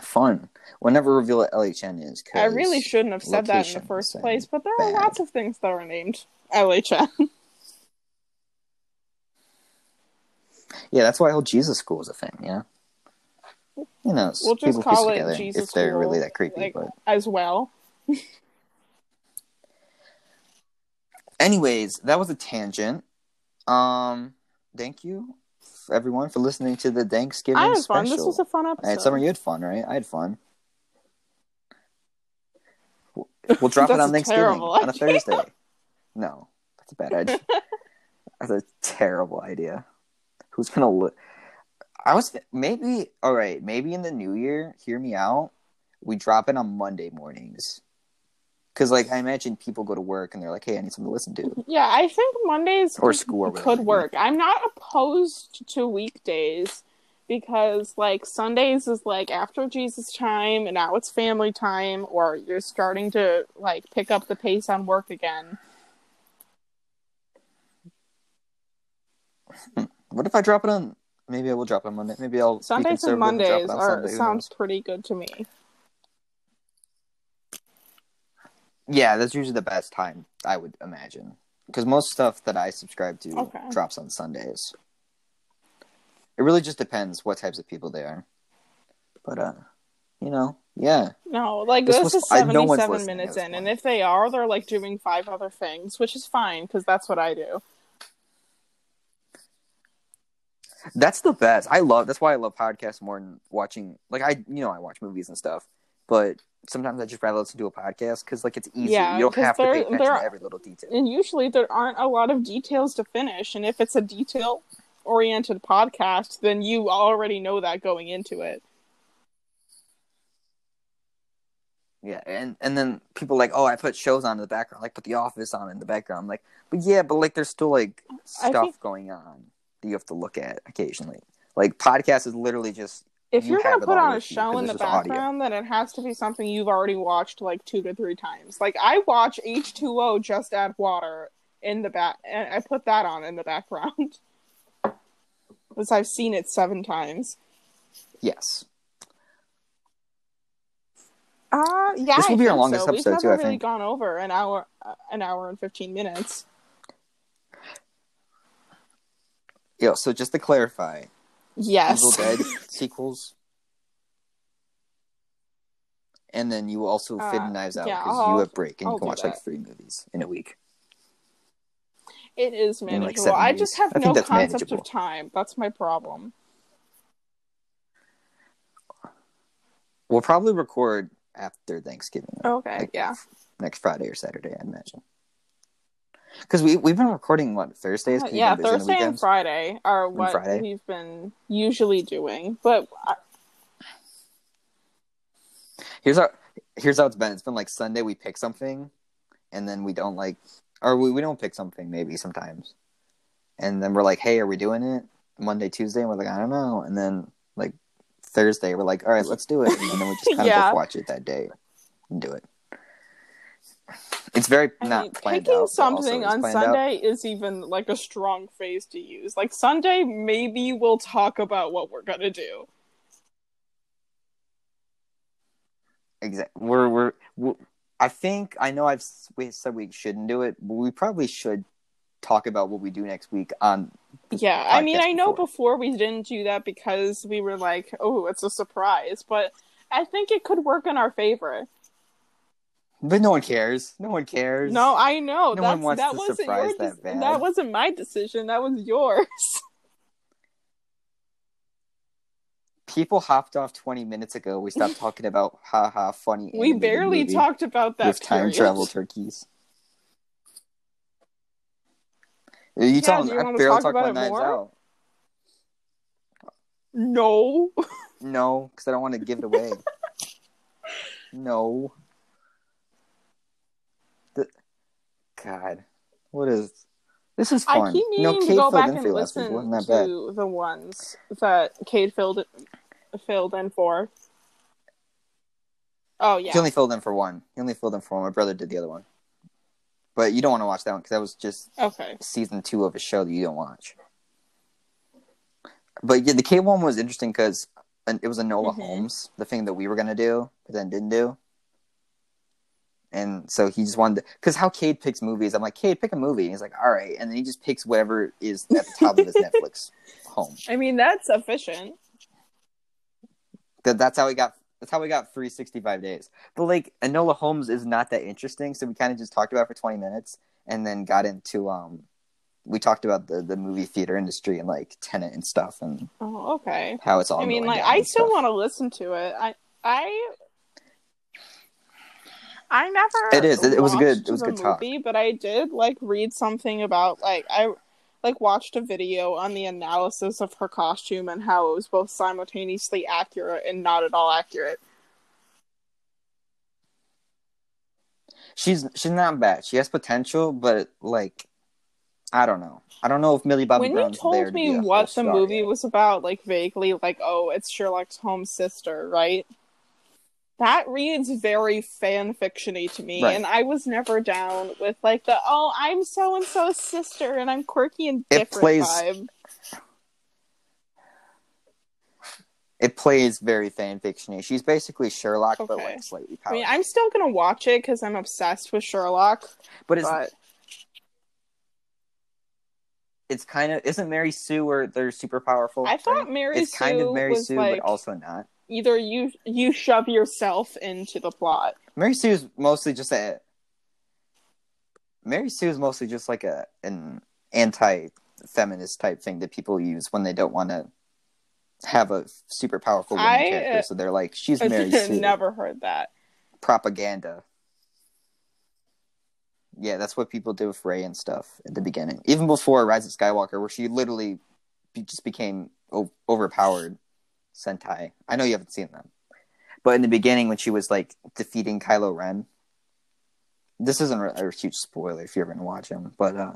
fun. We'll never reveal what LHN is. 'cause I really shouldn't have said that in the first place, but there are bad. lots of things that are named LHN. [laughs] Yeah, that's why whole Jesus school is a thing. Yeah. You know, We'll just call it Jesus if they're school, really that creepy. like, but as well. [laughs] anyways, that was a tangent. Um, thank you everyone for listening to the Thanksgiving I had special. fun. This was a fun episode. I had summer. You had fun, right? I had fun. [laughs] We'll drop it on Thanksgiving terrible on a. Thursday. [laughs] No, that's a bad idea. that's a terrible idea. Who's gonna look? I was maybe all right. Maybe in the new year, hear me out. We drop it on Monday mornings. Cause like I imagine people go to work and they're like, "Hey, I need something to listen to." Yeah, I think Mondays Or school or could work. I'm not opposed to weekdays because like Sundays is like after Jesus time and now it's family time or you're starting to like pick up the pace on work again. Hmm. What if I drop it on? Maybe I will drop on Monday. Maybe I'll Sundays and and Mondays it are Sunday. Sounds pretty good to me. Yeah, that's usually the best time, I would imagine. Because most stuff that I subscribe to Okay. drops on Sundays. It really just depends what types of people they are. But, uh, you know, yeah. No, like This this, was- is I- no 77 minutes in, and if they are, they're like doing five other things, which is fine because that's what I do. That's the best. I love, that's why I love podcasts more than watching, like, I, you know, I watch movies and stuff. But sometimes I just rather listen to a podcast because, like, it's easy. Yeah, you don't have to pay there- attention there to are- every little detail. And usually there aren't a lot of details to finish, and if it's a detail oriented podcast, then you already know that going into it. Yeah, and and then people like, oh, I put shows on in the background, like put The Office on in the background. I'm like, but yeah, but like there's still like stuff think- going on you have to look at occasionally. Like podcast is literally just If You you're have gonna put on a show in the just audio. background, then it has to be something you've already watched like two to three times. Like I watch H2O Just Add Water in the back, and I put that on in the background [laughs] because I've seen it seven times. yes. Uh yeah. This will be our longest so. episode, We've too, I never really think. gone over an hour, uh, an hour and fifteen minutes. Yo, so just to clarify, Yes. Evil Dead [laughs] sequels, and then you also fit Uh, Knives Out because I'll- you have break and I'll you can watch like three movies in a week. It is In, like, manageable. I just have I no concept manageable. of time. That's my problem. We'll probably record after Thanksgiving. Okay, Like, yeah. next Friday or Saturday, I'd imagine. Because we we've been recording what Thursdays? you've yeah, been busy on the Thursday and? Friday are what Friday? we've been usually doing. But I, Here's how here's how it's been. It's been like Sunday we pick something, and then we don't like, or we, we don't pick something maybe sometimes, and then we're like, hey, are we doing it Monday, Tuesday? And we're like, I don't know, and then like Thursday we're like, all right, let's do it, and then we just [laughs] kind of Yeah. watch it that day and do it. It's very I not mean, planned picking out, something on planned out. Sunday is even like a strong phrase to use. Like Sunday, maybe we'll talk about what we're gonna do. Exactly. We're, we're we I think I know I've we said we shouldn't do it, but we probably should talk about what we do next week on. Yeah, I mean, I know before. before we didn't do that because we were like, oh, it's a surprise. But I think it could work in our favor. But no one cares. No one cares. No, I know No that's, one wants that to wasn't surprise your that bad. that wasn't my decision. That was yours. [laughs] People hopped off 20 minutes ago. We stopped [laughs] talking about haha funny. we barely talked about that. with time period. travel turkeys. You Yeah, tell do them you I barely talk talk about about Knives? Out. No. [laughs] No, because I don't want to give it away. no. The... God, what is this? Is fun. I keep you know, meaning Kate to go filled back in and week. listen Wasn't that bad? to the ones that Cade filled filled in for. Oh yeah. He only filled in for one. He only filled in for one. My brother did the other one. But you don't want to watch that one because that was just Okay. season two of a show that you don't watch. But yeah, the K one was interesting because it was Enola Mhm. Holmes, the thing that we were gonna do, but then didn't do. And so he just wanted because how Cade picks movies, I'm like, Cade, pick a movie. And he's like, all right, and then he just picks whatever is at the top of his Netflix [laughs] home. I mean that's efficient. That that's how we got. That's how we got 365 days. But like Enola Holmes is not that interesting, so we kind of just talked about it for 20 minutes, and then got into um, we talked about the the movie theater industry and like Tenet and stuff, and Oh, okay. how it's all. I mean, like I still want to listen to it. I I I never. It is. It- it was good- it was good talk. movie, But I did like read something about like I like watched a video on the analysis of her costume and how it was both simultaneously accurate and not at all accurate. She's she's not bad. She has potential, but like I don't know. I don't know if Millie Bobby when Brown's there told to me a what the movie yet. was about, like vaguely, like oh, it's Sherlock Holmes' sister, right? That reads very fan fictiony to me, Right. and I was never down with like the oh, I'm so and so's sister, and I'm quirky and It different plays- vibe. It plays very fan fictiony. She's basically Sherlock, but like slightly i mean i'm still gonna watch it because I'm obsessed with Sherlock, but it's but it's kind of isn't Mary Sue where they're super powerful. I thought? Mary it's kind of Mary Sue, like but also not. Either you you shove yourself into the plot. Mary Sue is mostly just a. Mary Sue is mostly just like a an anti-feminist type thing that people use when they don't want to have a super powerful woman I, character. So they're like, she's Mary [laughs] Sue. Never heard that. propaganda. Yeah, that's what people did with Rey and stuff at the beginning, even before Rise of Skywalker, where she literally be- just became o- overpowered Sentai. I know you haven't seen them, but in the beginning, when she was like defeating Kylo Ren, this isn't a a huge spoiler if you're going to watch them, but uh,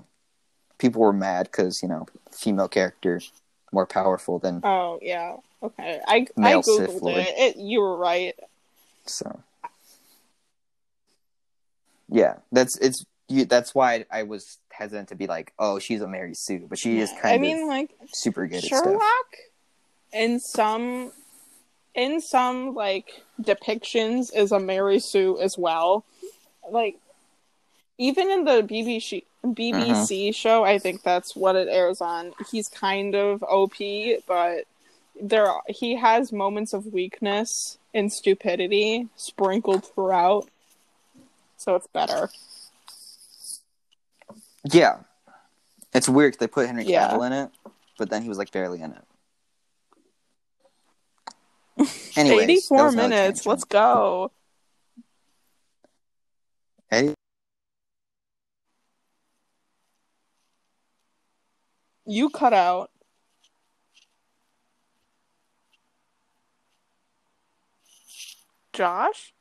people were mad because you know female characters more powerful than Oh yeah. Okay. I I googled it. it. You were right. So, yeah, that's it's you, that's why I was hesitant to be like, oh, she's a Mary Sue, but she is kind I mean, of like super good at Sherlock, stuff. In some, in some like depictions, is a Mary Sue as well. Like, even in the BBC BBC Uh-huh. show, I think that's what it airs on. He's kind of OP, but there he has moments of weakness and stupidity sprinkled throughout. So it's better. Yeah, it's weird 'cause they put Henry Yeah. Cavill in it, but then he was like barely in it. [laughs] Anyways, 84 minutes. Let's go. Hey, You cut out. Josh?